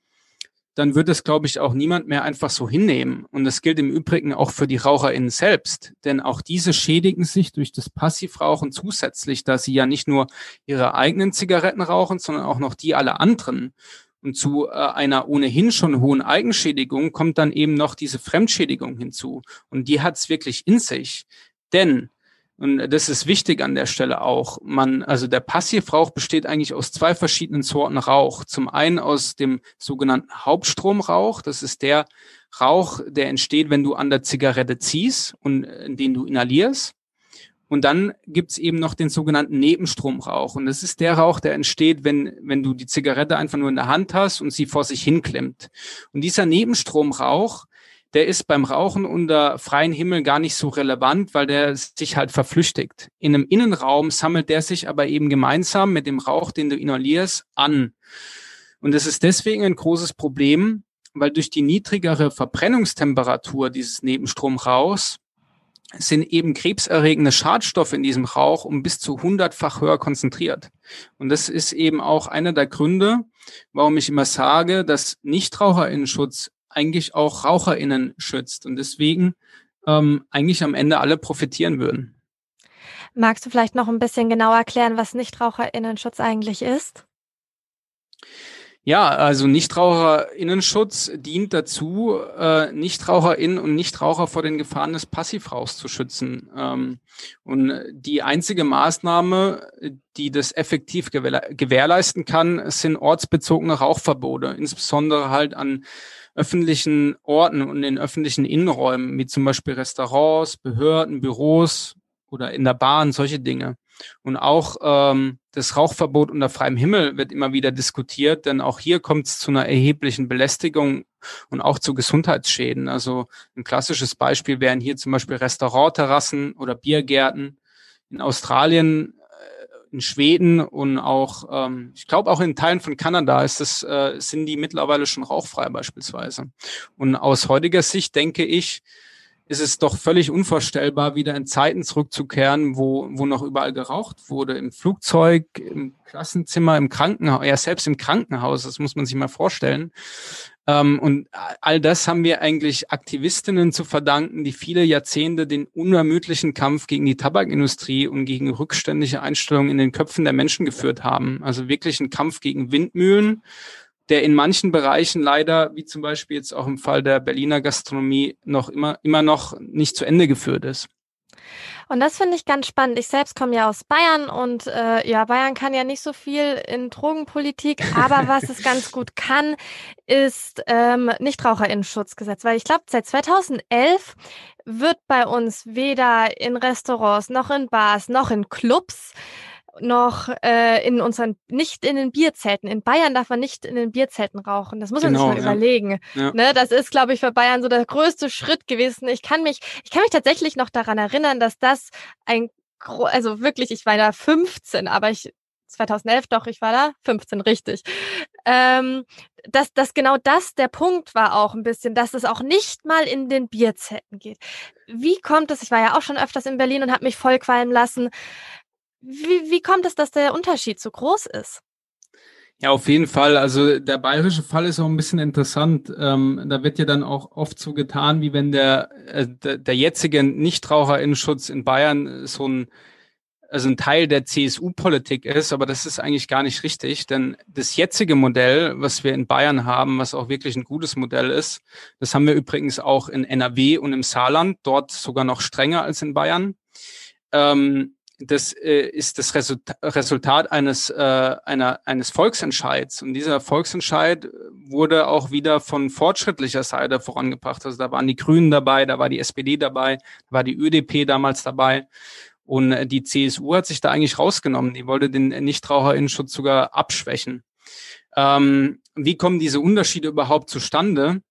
dann wird es, glaube ich, auch niemand mehr einfach so hinnehmen. Und das gilt im Übrigen auch für die RaucherInnen selbst. Denn auch diese schädigen sich durch das Passivrauchen zusätzlich, da sie ja nicht nur ihre eigenen Zigaretten rauchen, sondern auch noch die aller anderen. Und zu äh, einer ohnehin schon hohen Eigenschädigung kommt dann eben noch diese Fremdschädigung hinzu. Und die hat es wirklich in sich. Denn und das ist wichtig an der Stelle auch. Man, also der Passivrauch besteht eigentlich aus zwei verschiedenen Sorten Rauch. Zum einen aus dem sogenannten Hauptstromrauch. Das ist der Rauch, der entsteht, wenn du an der Zigarette ziehst und äh, den du inhalierst. Und dann gibt's eben noch den sogenannten Nebenstromrauch. Und das ist der Rauch, der entsteht, wenn, wenn du die Zigarette einfach nur in der Hand hast und sie vor sich hinklemmt. Und dieser Nebenstromrauch, der ist beim Rauchen unter freiem Himmel gar nicht so relevant, weil der sich halt verflüchtigt. In einem Innenraum sammelt der sich aber eben gemeinsam mit dem Rauch, den du inhalierst, an. Und das ist deswegen ein großes Problem, weil durch die niedrigere Verbrennungstemperatur dieses Nebenstromrauchs sind eben krebserregende Schadstoffe in diesem Rauch um bis zu hundertfach höher konzentriert. Und das ist eben auch einer der Gründe, warum ich immer sage, dass Nichtraucherinnenschutz eigentlich auch RaucherInnen schützt und deswegen ähm, eigentlich am Ende alle profitieren würden. Magst du vielleicht noch ein bisschen genauer erklären, was Nichtraucherinnenschutz eigentlich ist? Ja, also Nichtraucherinnenschutz dient dazu, äh, Nichtraucherinnen und Nichtraucher vor den Gefahren des Passivrauchs zu schützen. Ähm, und die einzige Maßnahme, die das effektiv gewährleisten kann, sind ortsbezogene Rauchverbote, insbesondere halt an öffentlichen Orten und in öffentlichen Innenräumen, wie zum Beispiel Restaurants, Behörden, Büros oder in der Bahn, solche Dinge. Und auch ähm, das Rauchverbot unter freiem Himmel wird immer wieder diskutiert, denn auch hier kommt es zu einer erheblichen Belästigung und auch zu Gesundheitsschäden. Also ein klassisches Beispiel wären hier zum Beispiel Restaurantterrassen oder Biergärten. In Australien in Schweden und auch, ähm, ich glaube auch in Teilen von Kanada ist das, äh, sind die mittlerweile schon rauchfrei beispielsweise. Und aus heutiger Sicht denke ich, ist es doch völlig unvorstellbar, wieder in Zeiten zurückzukehren, wo, wo noch überall geraucht wurde. Im Flugzeug, im Klassenzimmer, im Krankenhaus, ja selbst im Krankenhaus, das muss man sich mal vorstellen. Ähm, und all das haben wir eigentlich Aktivistinnen zu verdanken, die viele Jahrzehnte den unermüdlichen Kampf gegen die Tabakindustrie und gegen rückständige Einstellungen in den Köpfen der Menschen geführt haben. Also wirklich ein Kampf gegen Windmühlen, der in manchen Bereichen leider, wie zum Beispiel jetzt auch im Fall der Berliner Gastronomie, noch immer, immer noch nicht zu Ende geführt ist. Und das finde ich ganz spannend. Ich selbst komme ja aus Bayern und äh, ja, Bayern kann ja nicht so viel in Drogenpolitik, aber [LAUGHS] was es ganz gut kann, ist ähm, Nichtraucherinnenschutzgesetz. Weil ich glaube, seit 2011 wird bei uns weder in Restaurants noch in Bars noch in Clubs noch äh, in unseren, nicht in den Bierzelten. In Bayern darf man nicht in den Bierzelten rauchen. Das muss man genau, sich mal ja. überlegen. Ja. Ne, das ist, glaube ich, für Bayern so der größte Schritt gewesen. Ich kann mich, ich kann mich tatsächlich noch daran erinnern, dass das ein, also wirklich, ich war da 15, aber ich 2011 doch, ich war da 15, richtig. Ähm, dass, dass genau das der Punkt war auch ein bisschen, dass es auch nicht mal in den Bierzelten geht. Wie kommt es, ich war ja auch schon öfters in Berlin und habe mich vollqualmen lassen, wie, wie kommt es, dass der Unterschied so groß ist? Ja, auf jeden Fall. Also der bayerische Fall ist auch ein bisschen interessant. Ähm, da wird ja dann auch oft so getan, wie wenn der, äh, der, der jetzige Nichtraucherinnenschutz in Bayern so ein, also ein Teil der CSU-Politik ist, aber das ist eigentlich gar nicht richtig, denn das jetzige Modell, was wir in Bayern haben, was auch wirklich ein gutes Modell ist, das haben wir übrigens auch in NRW und im Saarland, dort sogar noch strenger als in Bayern. Ähm, das äh, ist das Resultat, eines, äh, einer, eines Volksentscheids. Und dieser Volksentscheid wurde auch wieder von fortschrittlicher Seite vorangebracht. Also da waren die Grünen dabei, da war die SPD dabei, da war die ÖDP damals dabei. Und äh, die CSU hat sich da eigentlich rausgenommen. Die wollte den Nichtraucherinnenschutz sogar abschwächen. Ähm, wie kommen diese Unterschiede überhaupt zustande?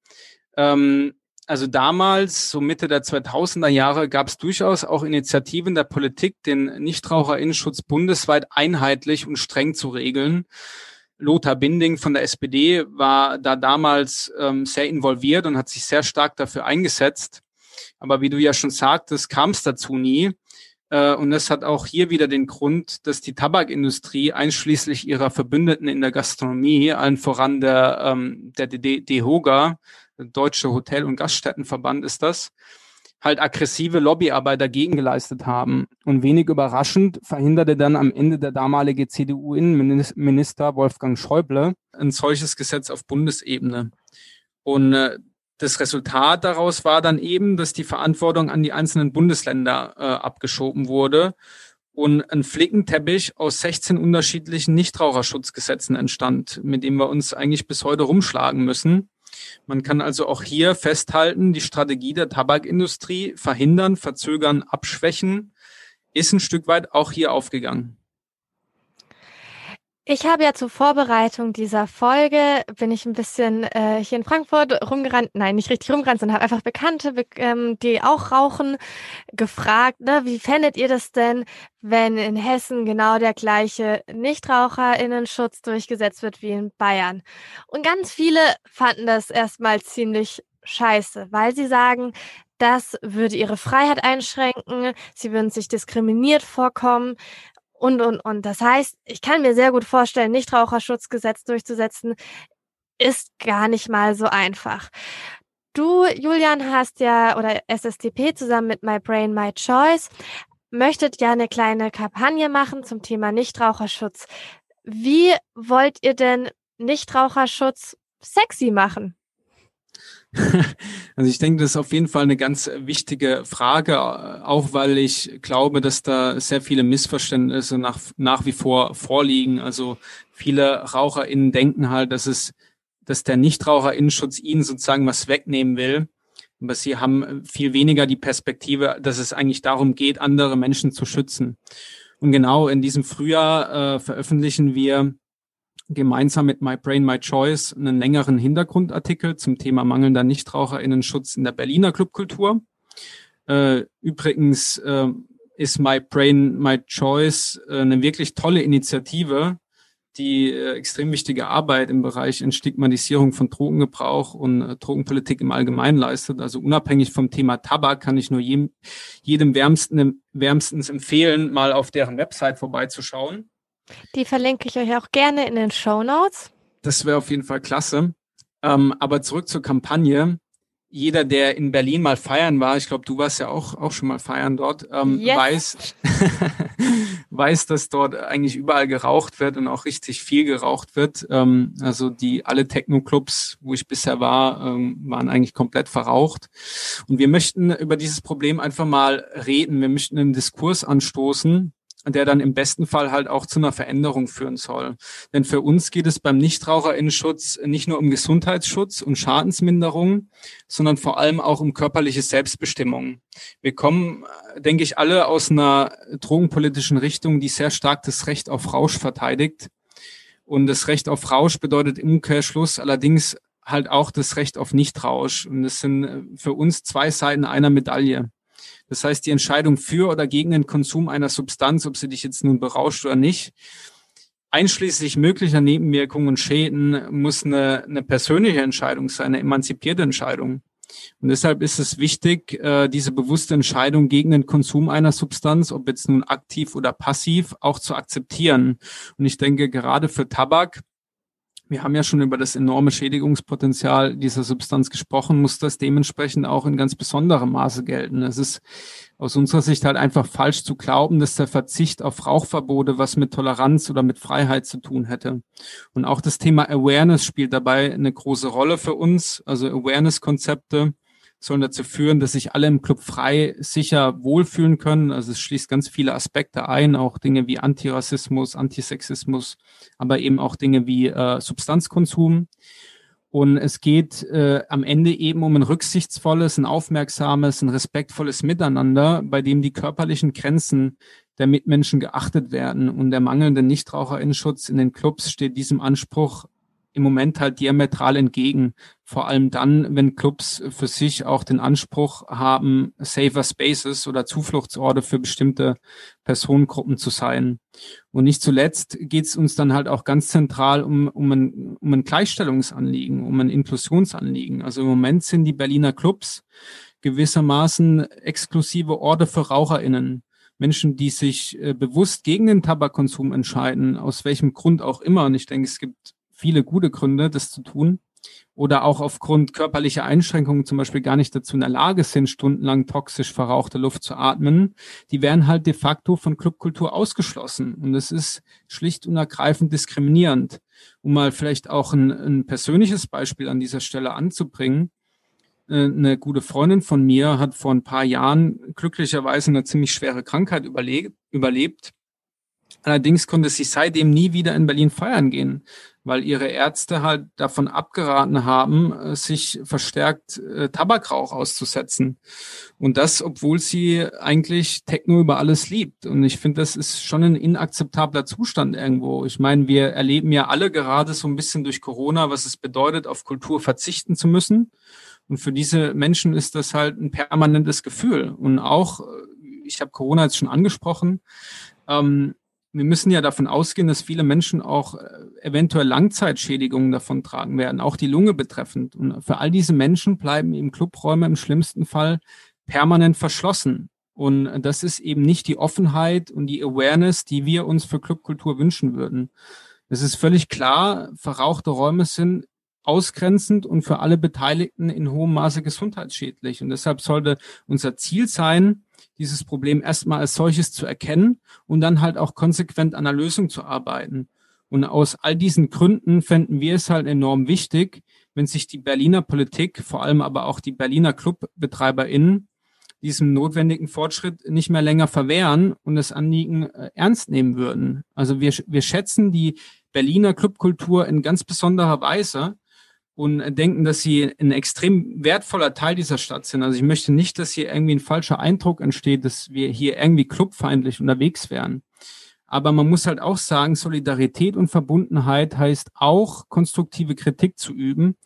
Ähm, also damals, so Mitte der 2000er Jahre, gab es durchaus auch Initiativen der Politik, den Nichtraucherinnenschutz bundesweit einheitlich und streng zu regeln. Lothar Binding von der SPD war da damals ähm, sehr involviert und hat sich sehr stark dafür eingesetzt. Aber wie du ja schon sagtest, kam es dazu nie. Äh, und das hat auch hier wieder den Grund, dass die Tabakindustrie einschließlich ihrer Verbündeten in der Gastronomie, allen voran der, ähm, der DEHOGA, Deutsche Hotel- und Gaststättenverband ist das, halt aggressive Lobbyarbeit dagegen geleistet haben. Und wenig überraschend verhinderte dann am Ende der damalige CDU-Innenminister Wolfgang Schäuble ein solches Gesetz auf Bundesebene. Und äh, das Resultat daraus war dann eben, dass die Verantwortung an die einzelnen Bundesländer äh, abgeschoben wurde und ein Flickenteppich aus 16 unterschiedlichen Nichtraucherschutzgesetzen entstand, mit dem wir uns eigentlich bis heute rumschlagen müssen. Man kann also auch hier festhalten, die Strategie der Tabakindustrie verhindern, verzögern, abschwächen ist ein Stück weit auch hier aufgegangen. Ich habe ja zur Vorbereitung dieser Folge, bin ich ein bisschen äh, hier in Frankfurt rumgerannt, nein, nicht richtig rumgerannt, sondern habe einfach Bekannte, ähm, die auch rauchen, gefragt, ne, wie fändet ihr das denn, wenn in Hessen genau der gleiche Nichtraucherinnenschutz durchgesetzt wird wie in Bayern? Und ganz viele fanden das erstmal ziemlich scheiße, weil sie sagen, das würde ihre Freiheit einschränken, sie würden sich diskriminiert vorkommen und, und, und. Das heißt, ich kann mir sehr gut vorstellen, Nichtraucherschutzgesetz durchzusetzen, ist gar nicht mal so einfach. Du, Julian, hast ja, oder SSTP zusammen mit My Brain, My Choice, möchtet ja eine kleine Kampagne machen zum Thema Nichtraucherschutz. Wie wollt ihr denn Nichtraucherschutz sexy machen? [LAUGHS] Also ich denke, das ist auf jeden Fall eine ganz wichtige Frage, auch weil ich glaube, dass da sehr viele Missverständnisse nach, nach wie vor vorliegen. Also viele RaucherInnen denken halt, dass es, dass der Nichtraucherinnenschutz ihnen sozusagen was wegnehmen will. Aber sie haben viel weniger die Perspektive, dass es eigentlich darum geht, andere Menschen zu schützen. Und genau in diesem Frühjahr äh, veröffentlichen wir gemeinsam mit My Brain, My Choice einen längeren Hintergrundartikel zum Thema mangelnder Nichtraucherinnenschutz in der Berliner Clubkultur. Äh, übrigens äh, ist My Brain, My Choice äh, eine wirklich tolle Initiative, die äh, extrem wichtige Arbeit im Bereich Entstigmatisierung von Drogengebrauch und äh, Drogenpolitik im Allgemeinen leistet. Also unabhängig vom Thema Tabak kann ich nur jedem, jedem wärmsten, wärmstens empfehlen, mal auf deren Website vorbeizuschauen. Die verlinke ich euch auch gerne in den Show Notes. Das wäre auf jeden Fall klasse. Ähm, aber zurück zur Kampagne. Jeder, der in Berlin mal feiern war, ich glaube, du warst ja auch, auch schon mal feiern dort, ähm, yes. weiß, [LAUGHS] weiß, dass dort eigentlich überall geraucht wird und auch richtig viel geraucht wird. Ähm, also die alle Techno-Clubs, wo ich bisher war, ähm, waren eigentlich komplett verraucht. Und wir möchten über dieses Problem einfach mal reden. Wir möchten einen Diskurs anstoßen, der dann im besten Fall halt auch zu einer Veränderung führen soll. Denn für uns geht es beim Nichtraucherinnenschutz nicht nur um Gesundheitsschutz und Schadensminderung, sondern vor allem auch um körperliche Selbstbestimmung. Wir kommen, denke ich, alle aus einer drogenpolitischen Richtung, die sehr stark das Recht auf Rausch verteidigt. Und das Recht auf Rausch bedeutet im Umkehrschluss allerdings halt auch das Recht auf Nichtrausch. Und es sind für uns zwei Seiten einer Medaille. Das heißt, die Entscheidung für oder gegen den Konsum einer Substanz, ob sie dich jetzt nun berauscht oder nicht, einschließlich möglicher Nebenwirkungen und Schäden, muss eine, eine persönliche Entscheidung sein, eine emanzipierte Entscheidung. Und deshalb ist es wichtig, äh, diese bewusste Entscheidung gegen den Konsum einer Substanz, ob jetzt nun aktiv oder passiv, auch zu akzeptieren. Und ich denke, gerade für Tabak wir haben ja schon über das enorme Schädigungspotenzial dieser Substanz gesprochen, muss das dementsprechend auch in ganz besonderem Maße gelten. Es ist aus unserer Sicht halt einfach falsch zu glauben, dass der Verzicht auf Rauchverbote was mit Toleranz oder mit Freiheit zu tun hätte. Und auch das Thema Awareness spielt dabei eine große Rolle für uns, also Awareness-Konzepte sollen dazu führen, dass sich alle im Club frei, sicher wohlfühlen können. Also es schließt ganz viele Aspekte ein, auch Dinge wie Antirassismus, Antisexismus, aber eben auch Dinge wie äh, Substanzkonsum. Und es geht äh, am Ende eben um ein rücksichtsvolles, ein aufmerksames, ein respektvolles Miteinander, bei dem die körperlichen Grenzen der Mitmenschen geachtet werden. Und der mangelnde Nichtraucherinnenschutz in den Clubs steht diesem Anspruch im Moment halt diametral entgegen. Vor allem dann, wenn Clubs für sich auch den Anspruch haben, safer Spaces oder Zufluchtsorte für bestimmte Personengruppen zu sein. Und nicht zuletzt geht es uns dann halt auch ganz zentral um, um, ein, um ein Gleichstellungsanliegen, um ein Inklusionsanliegen. Also im Moment sind die Berliner Clubs gewissermaßen exklusive Orte für RaucherInnen. Menschen, die sich äh, bewusst gegen den Tabakkonsum entscheiden, aus welchem Grund auch immer. Und ich denke, es gibt viele gute Gründe, das zu tun. Oder auch aufgrund körperlicher Einschränkungen zum Beispiel gar nicht dazu in der Lage sind, stundenlang toxisch verrauchte Luft zu atmen. Die werden halt de facto von Clubkultur ausgeschlossen. Und das ist schlicht und ergreifend diskriminierend. Um mal vielleicht auch ein, ein persönliches Beispiel an dieser Stelle anzubringen äh, eine gute Freundin von mir hat vor ein paar Jahren glücklicherweise eine ziemlich schwere Krankheit überlebt. Allerdings konnte sie seitdem nie wieder in Berlin feiern gehen, weil ihre Ärzte halt davon abgeraten haben, äh, sich verstärkt äh, Tabakrauch auszusetzen. Und das, obwohl sie eigentlich Techno über alles liebt. Und ich finde, das ist schon ein inakzeptabler Zustand irgendwo. Ich meine, wir erleben ja alle gerade so ein bisschen durch Corona, was es bedeutet, auf Kultur verzichten zu müssen. Und für diese Menschen ist das halt ein permanentes Gefühl. Und auch, äh, ich habe Corona jetzt schon angesprochen, ähm, wir müssen ja davon ausgehen, dass viele Menschen auch äh, eventuell Langzeitschädigungen davon tragen werden, auch die Lunge betreffend. Und für all diese Menschen bleiben eben Clubräume im schlimmsten Fall permanent verschlossen. Und das ist eben nicht die Offenheit und die Awareness, die wir uns für Clubkultur wünschen würden. Es ist völlig klar, verrauchte Räume sind ausgrenzend und für alle Beteiligten in hohem Maße gesundheitsschädlich. Und deshalb sollte unser Ziel sein, dieses Problem erstmal als solches zu erkennen und dann halt auch konsequent an der Lösung zu arbeiten. Und aus all diesen Gründen fänden wir es halt enorm wichtig, wenn sich die Berliner Politik, vor allem aber auch die Berliner ClubbetreiberInnen, diesem notwendigen Fortschritt nicht mehr länger verwehren und das Anliegen äh, ernst nehmen würden. Also wir, wir schätzen die Berliner Clubkultur in ganz besonderer Weise und denken, dass sie ein extrem wertvoller Teil dieser Stadt sind. Also ich möchte nicht, dass hier irgendwie ein falscher Eindruck entsteht, dass wir hier irgendwie clubfeindlich unterwegs wären. Aber man muss halt auch sagen, Solidarität und Verbundenheit heißt auch, konstruktive Kritik zu üben,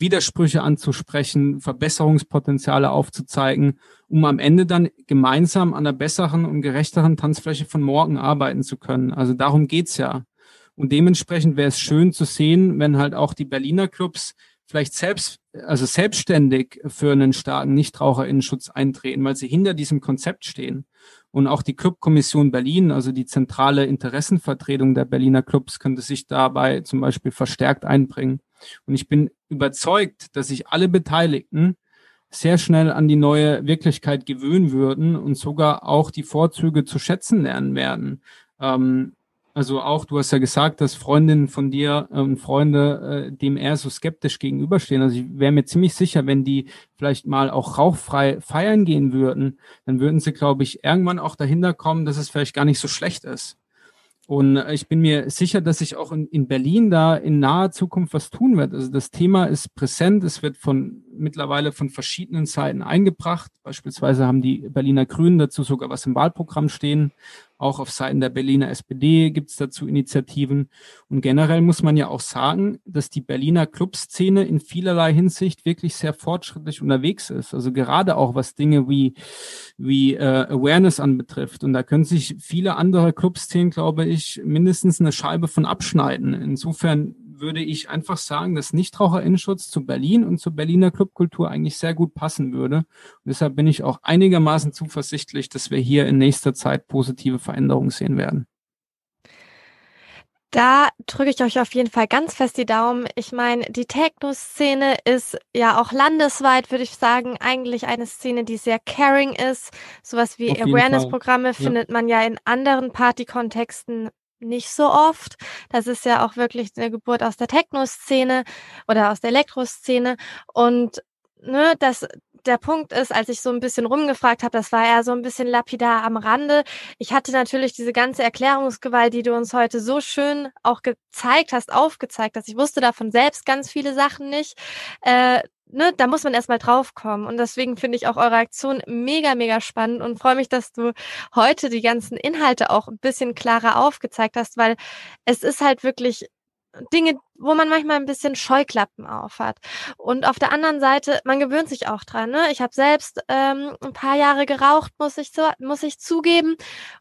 Widersprüche anzusprechen, Verbesserungspotenziale aufzuzeigen, um am Ende dann gemeinsam an einer besseren und gerechteren Tanzfläche von morgen arbeiten zu können. Also darum geht's ja. Und dementsprechend wäre es schön zu sehen, wenn halt auch die Berliner Clubs vielleicht selbst, also selbstständig für einen starken Nichtraucherinnenschutz eintreten, weil sie hinter diesem Konzept stehen. Und auch die Clubkommission Berlin, also die zentrale Interessenvertretung der Berliner Clubs, könnte sich dabei zum Beispiel verstärkt einbringen. Und ich bin überzeugt, dass sich alle Beteiligten sehr schnell an die neue Wirklichkeit gewöhnen würden und sogar auch die Vorzüge zu schätzen lernen werden. Ähm, also auch, du hast ja gesagt, dass Freundinnen von dir und Freunde äh, dem eher so skeptisch gegenüberstehen. Also ich wäre mir ziemlich sicher, wenn die vielleicht mal auch rauchfrei feiern gehen würden, dann würden sie, glaube ich, irgendwann auch dahinter kommen, dass es vielleicht gar nicht so schlecht ist. Und äh, ich bin mir sicher, dass sich auch in, in Berlin da in naher Zukunft was tun wird. Also das Thema ist präsent, es wird von mittlerweile von verschiedenen Seiten eingebracht. Beispielsweise haben die Berliner Grünen dazu sogar was im Wahlprogramm stehen. Auch auf Seiten der Berliner SPD gibt es dazu Initiativen. Und generell muss man ja auch sagen, dass die Berliner Clubszene in vielerlei Hinsicht wirklich sehr fortschrittlich unterwegs ist. Also gerade auch was Dinge wie, wie äh, Awareness anbetrifft. Und da können sich viele andere Clubszenen, glaube ich, mindestens eine Scheibe von abschneiden. Insofern würde ich einfach sagen, dass Nichtraucherinnenschutz zu Berlin und zur Berliner Clubkultur eigentlich sehr gut passen würde. Und deshalb bin ich auch einigermaßen zuversichtlich, dass wir hier in nächster Zeit positive Veränderungen sehen werden. Da drücke ich euch auf jeden Fall ganz fest die Daumen. Ich meine, die Techno-Szene ist ja auch landesweit, würde ich sagen, eigentlich eine Szene, die sehr caring ist. Sowas wie Awareness-Programme ja. findet man ja in anderen Party-Kontexten nicht so oft. Das ist ja auch wirklich eine Geburt aus der Techno-Szene oder aus der Elektro-Szene. Und ne, das, der Punkt ist, als ich so ein bisschen rumgefragt habe, das war eher so ein bisschen lapidar am Rande. Ich hatte natürlich diese ganze Erklärungsgewalt, die du uns heute so schön auch gezeigt hast, aufgezeigt hast. Ich wusste davon selbst ganz viele Sachen nicht. Äh, ne, da muss man erstmal draufkommen. Und deswegen finde ich auch eure Aktion mega, mega spannend und freue mich, dass du heute die ganzen Inhalte auch ein bisschen klarer aufgezeigt hast, weil es ist halt wirklich Dinge, wo man manchmal ein bisschen Scheuklappen aufhat. Und auf der anderen Seite, man gewöhnt sich auch dran. Ne? Ich habe selbst ähm, ein paar Jahre geraucht, muss ich, zu, muss ich zugeben.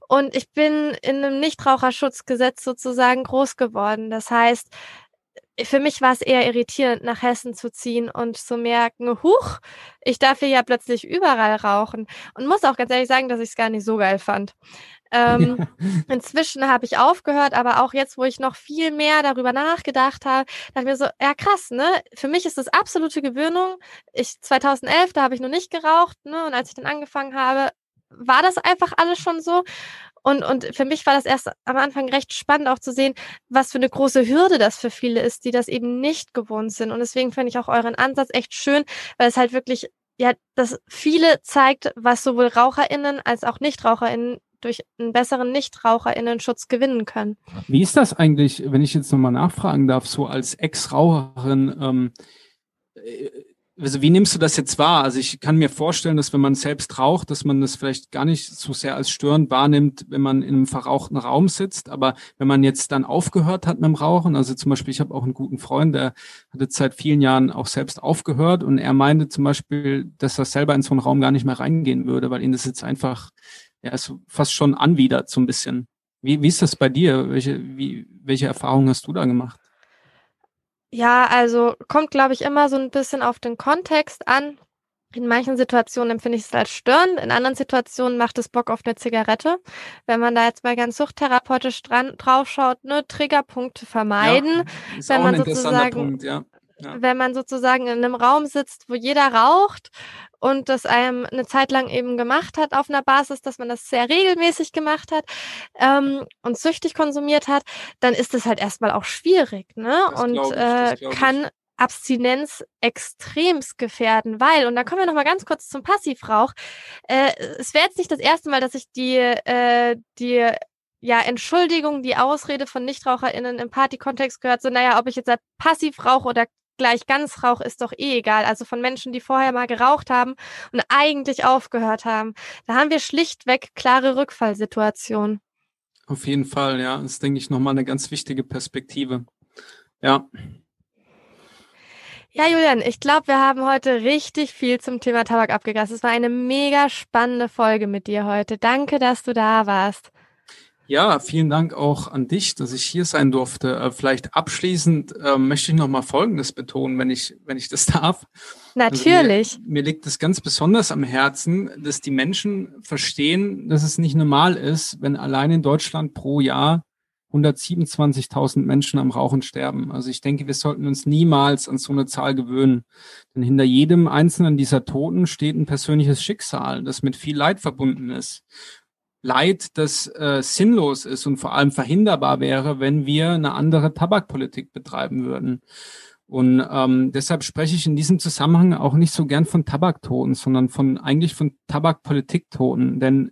Und ich bin in einem Nichtraucherschutzgesetz sozusagen groß geworden. Das heißt, für mich war es eher irritierend, nach Hessen zu ziehen und zu merken, huch, ich darf hier ja plötzlich überall rauchen. Und muss auch ganz ehrlich sagen, dass ich es gar nicht so geil fand. Ähm, [LAUGHS] inzwischen habe ich aufgehört, aber auch jetzt, wo ich noch viel mehr darüber nachgedacht habe, dachte ich mir so, ja krass, ne? Für mich ist das absolute Gewöhnung. Ich 2011, da habe ich noch nicht geraucht, ne? Und als ich dann angefangen habe, war das einfach alles schon so. Und, und für mich war das erst am Anfang recht spannend auch zu sehen, was für eine große Hürde das für viele ist, die das eben nicht gewohnt sind. Und deswegen finde ich auch euren Ansatz echt schön, weil es halt wirklich, ja, das viele zeigt, was sowohl RaucherInnen als auch NichtraucherInnen durch einen besseren NichtraucherInnen-Schutz gewinnen können. Wie ist das eigentlich, wenn ich jetzt nochmal nachfragen darf, so als Ex-Raucherin, ähm, äh, also wie nimmst du das jetzt wahr? Also ich kann mir vorstellen, dass wenn man selbst raucht, dass man das vielleicht gar nicht so sehr als störend wahrnimmt, wenn man in einem verrauchten Raum sitzt. Aber wenn man jetzt dann aufgehört hat mit dem Rauchen, also zum Beispiel, ich habe auch einen guten Freund, der hat jetzt seit vielen Jahren auch selbst aufgehört und er meinte zum Beispiel, dass er selber in so einen Raum gar nicht mehr reingehen würde, weil ihn das jetzt einfach ja, ist fast schon anwidert so ein bisschen. Wie, wie ist das bei dir? Welche, wie, welche Erfahrungen hast du da gemacht? Ja, also kommt, glaube ich, immer so ein bisschen auf den Kontext an. In manchen Situationen empfinde ich es als störend, in anderen Situationen macht es Bock auf eine Zigarette. Wenn man da jetzt mal ganz suchttherapeutisch dran draufschaut, ne, Triggerpunkte vermeiden. Ja, ist wenn auch man ein sozusagen, Punkt, ja. Ja. wenn man sozusagen in einem Raum sitzt, wo jeder raucht und das einem eine Zeit lang eben gemacht hat auf einer Basis, dass man das sehr regelmäßig gemacht hat ähm, und süchtig konsumiert hat, dann ist das halt erstmal auch schwierig, ne? Das und ich, äh, kann Abstinenz extremst gefährden, weil, und da kommen wir nochmal ganz kurz zum Passivrauch, äh, es wäre jetzt nicht das erste Mal, dass ich die, äh, die ja, Entschuldigung, die Ausrede von NichtraucherInnen im Partykontext gehört, so, naja, ob ich jetzt passiv rauche oder gleich ganz rauche, ist doch eh egal. Also von Menschen, die vorher mal geraucht haben und eigentlich aufgehört haben. Da haben wir schlichtweg klare Rückfallsituationen. Auf jeden Fall, ja. Das ist, denke ich, nochmal eine ganz wichtige Perspektive. Ja. Ja, Julian, ich glaube, wir haben heute richtig viel zum Thema Tabak abgegast. Es war eine mega spannende Folge mit dir heute. Danke, dass du da warst. Ja, vielen Dank auch an dich, dass ich hier sein durfte. Äh, vielleicht abschließend äh, möchte ich noch mal Folgendes betonen, wenn ich, wenn ich das [LAUGHS] darf. Natürlich. Also mir, mir liegt es ganz besonders am Herzen, dass die Menschen verstehen, dass es nicht normal ist, wenn allein in Deutschland pro Jahr 127.000 Menschen am Rauchen sterben. Also ich denke, wir sollten uns niemals an so eine Zahl gewöhnen. Denn hinter jedem einzelnen dieser Toten steht ein persönliches Schicksal, das mit viel Leid verbunden ist. Leid, das äh, sinnlos ist und vor allem verhinderbar wäre, wenn wir eine andere Tabakpolitik betreiben würden. Und ähm, deshalb spreche ich in diesem Zusammenhang auch nicht so gern von Tabaktoten, sondern von eigentlich von Tabakpolitiktoten. Denn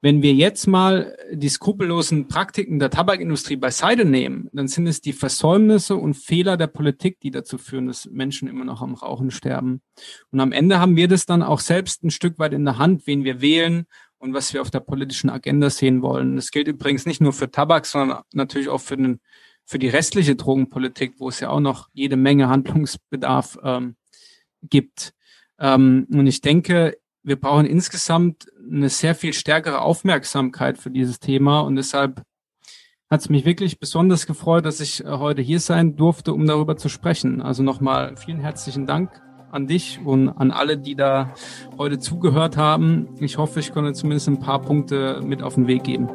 wenn wir jetzt mal die skrupellosen Praktiken der Tabakindustrie beiseite nehmen, dann sind es die Versäumnisse und Fehler der Politik, die dazu führen, dass Menschen immer noch am Rauchen sterben. Und am Ende haben wir das dann auch selbst ein Stück weit in der Hand, wen wir wählen und was wir auf der politischen Agenda sehen wollen. Das gilt übrigens nicht nur für Tabak, sondern natürlich auch für, den, für die restliche Drogenpolitik, wo es ja auch noch jede Menge Handlungsbedarf ähm, gibt. Ähm, und ich denke, wir brauchen insgesamt eine sehr viel stärkere Aufmerksamkeit für dieses Thema und deshalb hat es mich wirklich besonders gefreut, dass ich äh, heute hier sein durfte, um darüber zu sprechen. Also nochmal vielen herzlichen Dank an dich und an alle, die da heute zugehört haben. Ich hoffe, ich konnte zumindest ein paar Punkte mit auf den Weg geben.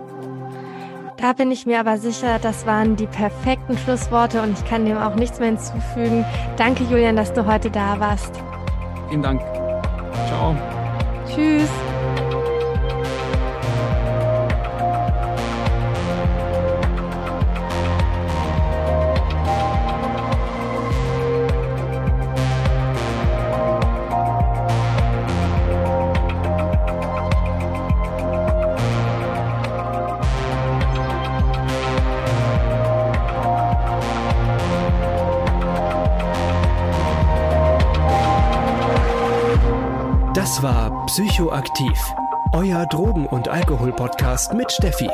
Da bin ich mir aber sicher, das waren die perfekten Schlussworte und ich kann dem auch nichts mehr hinzufügen. Danke, Julian, dass du heute da warst. Vielen Dank. Ciao. Tschüss. Psychoaktiv, euer Drogen- und Alkohol-Podcast mit Steffi.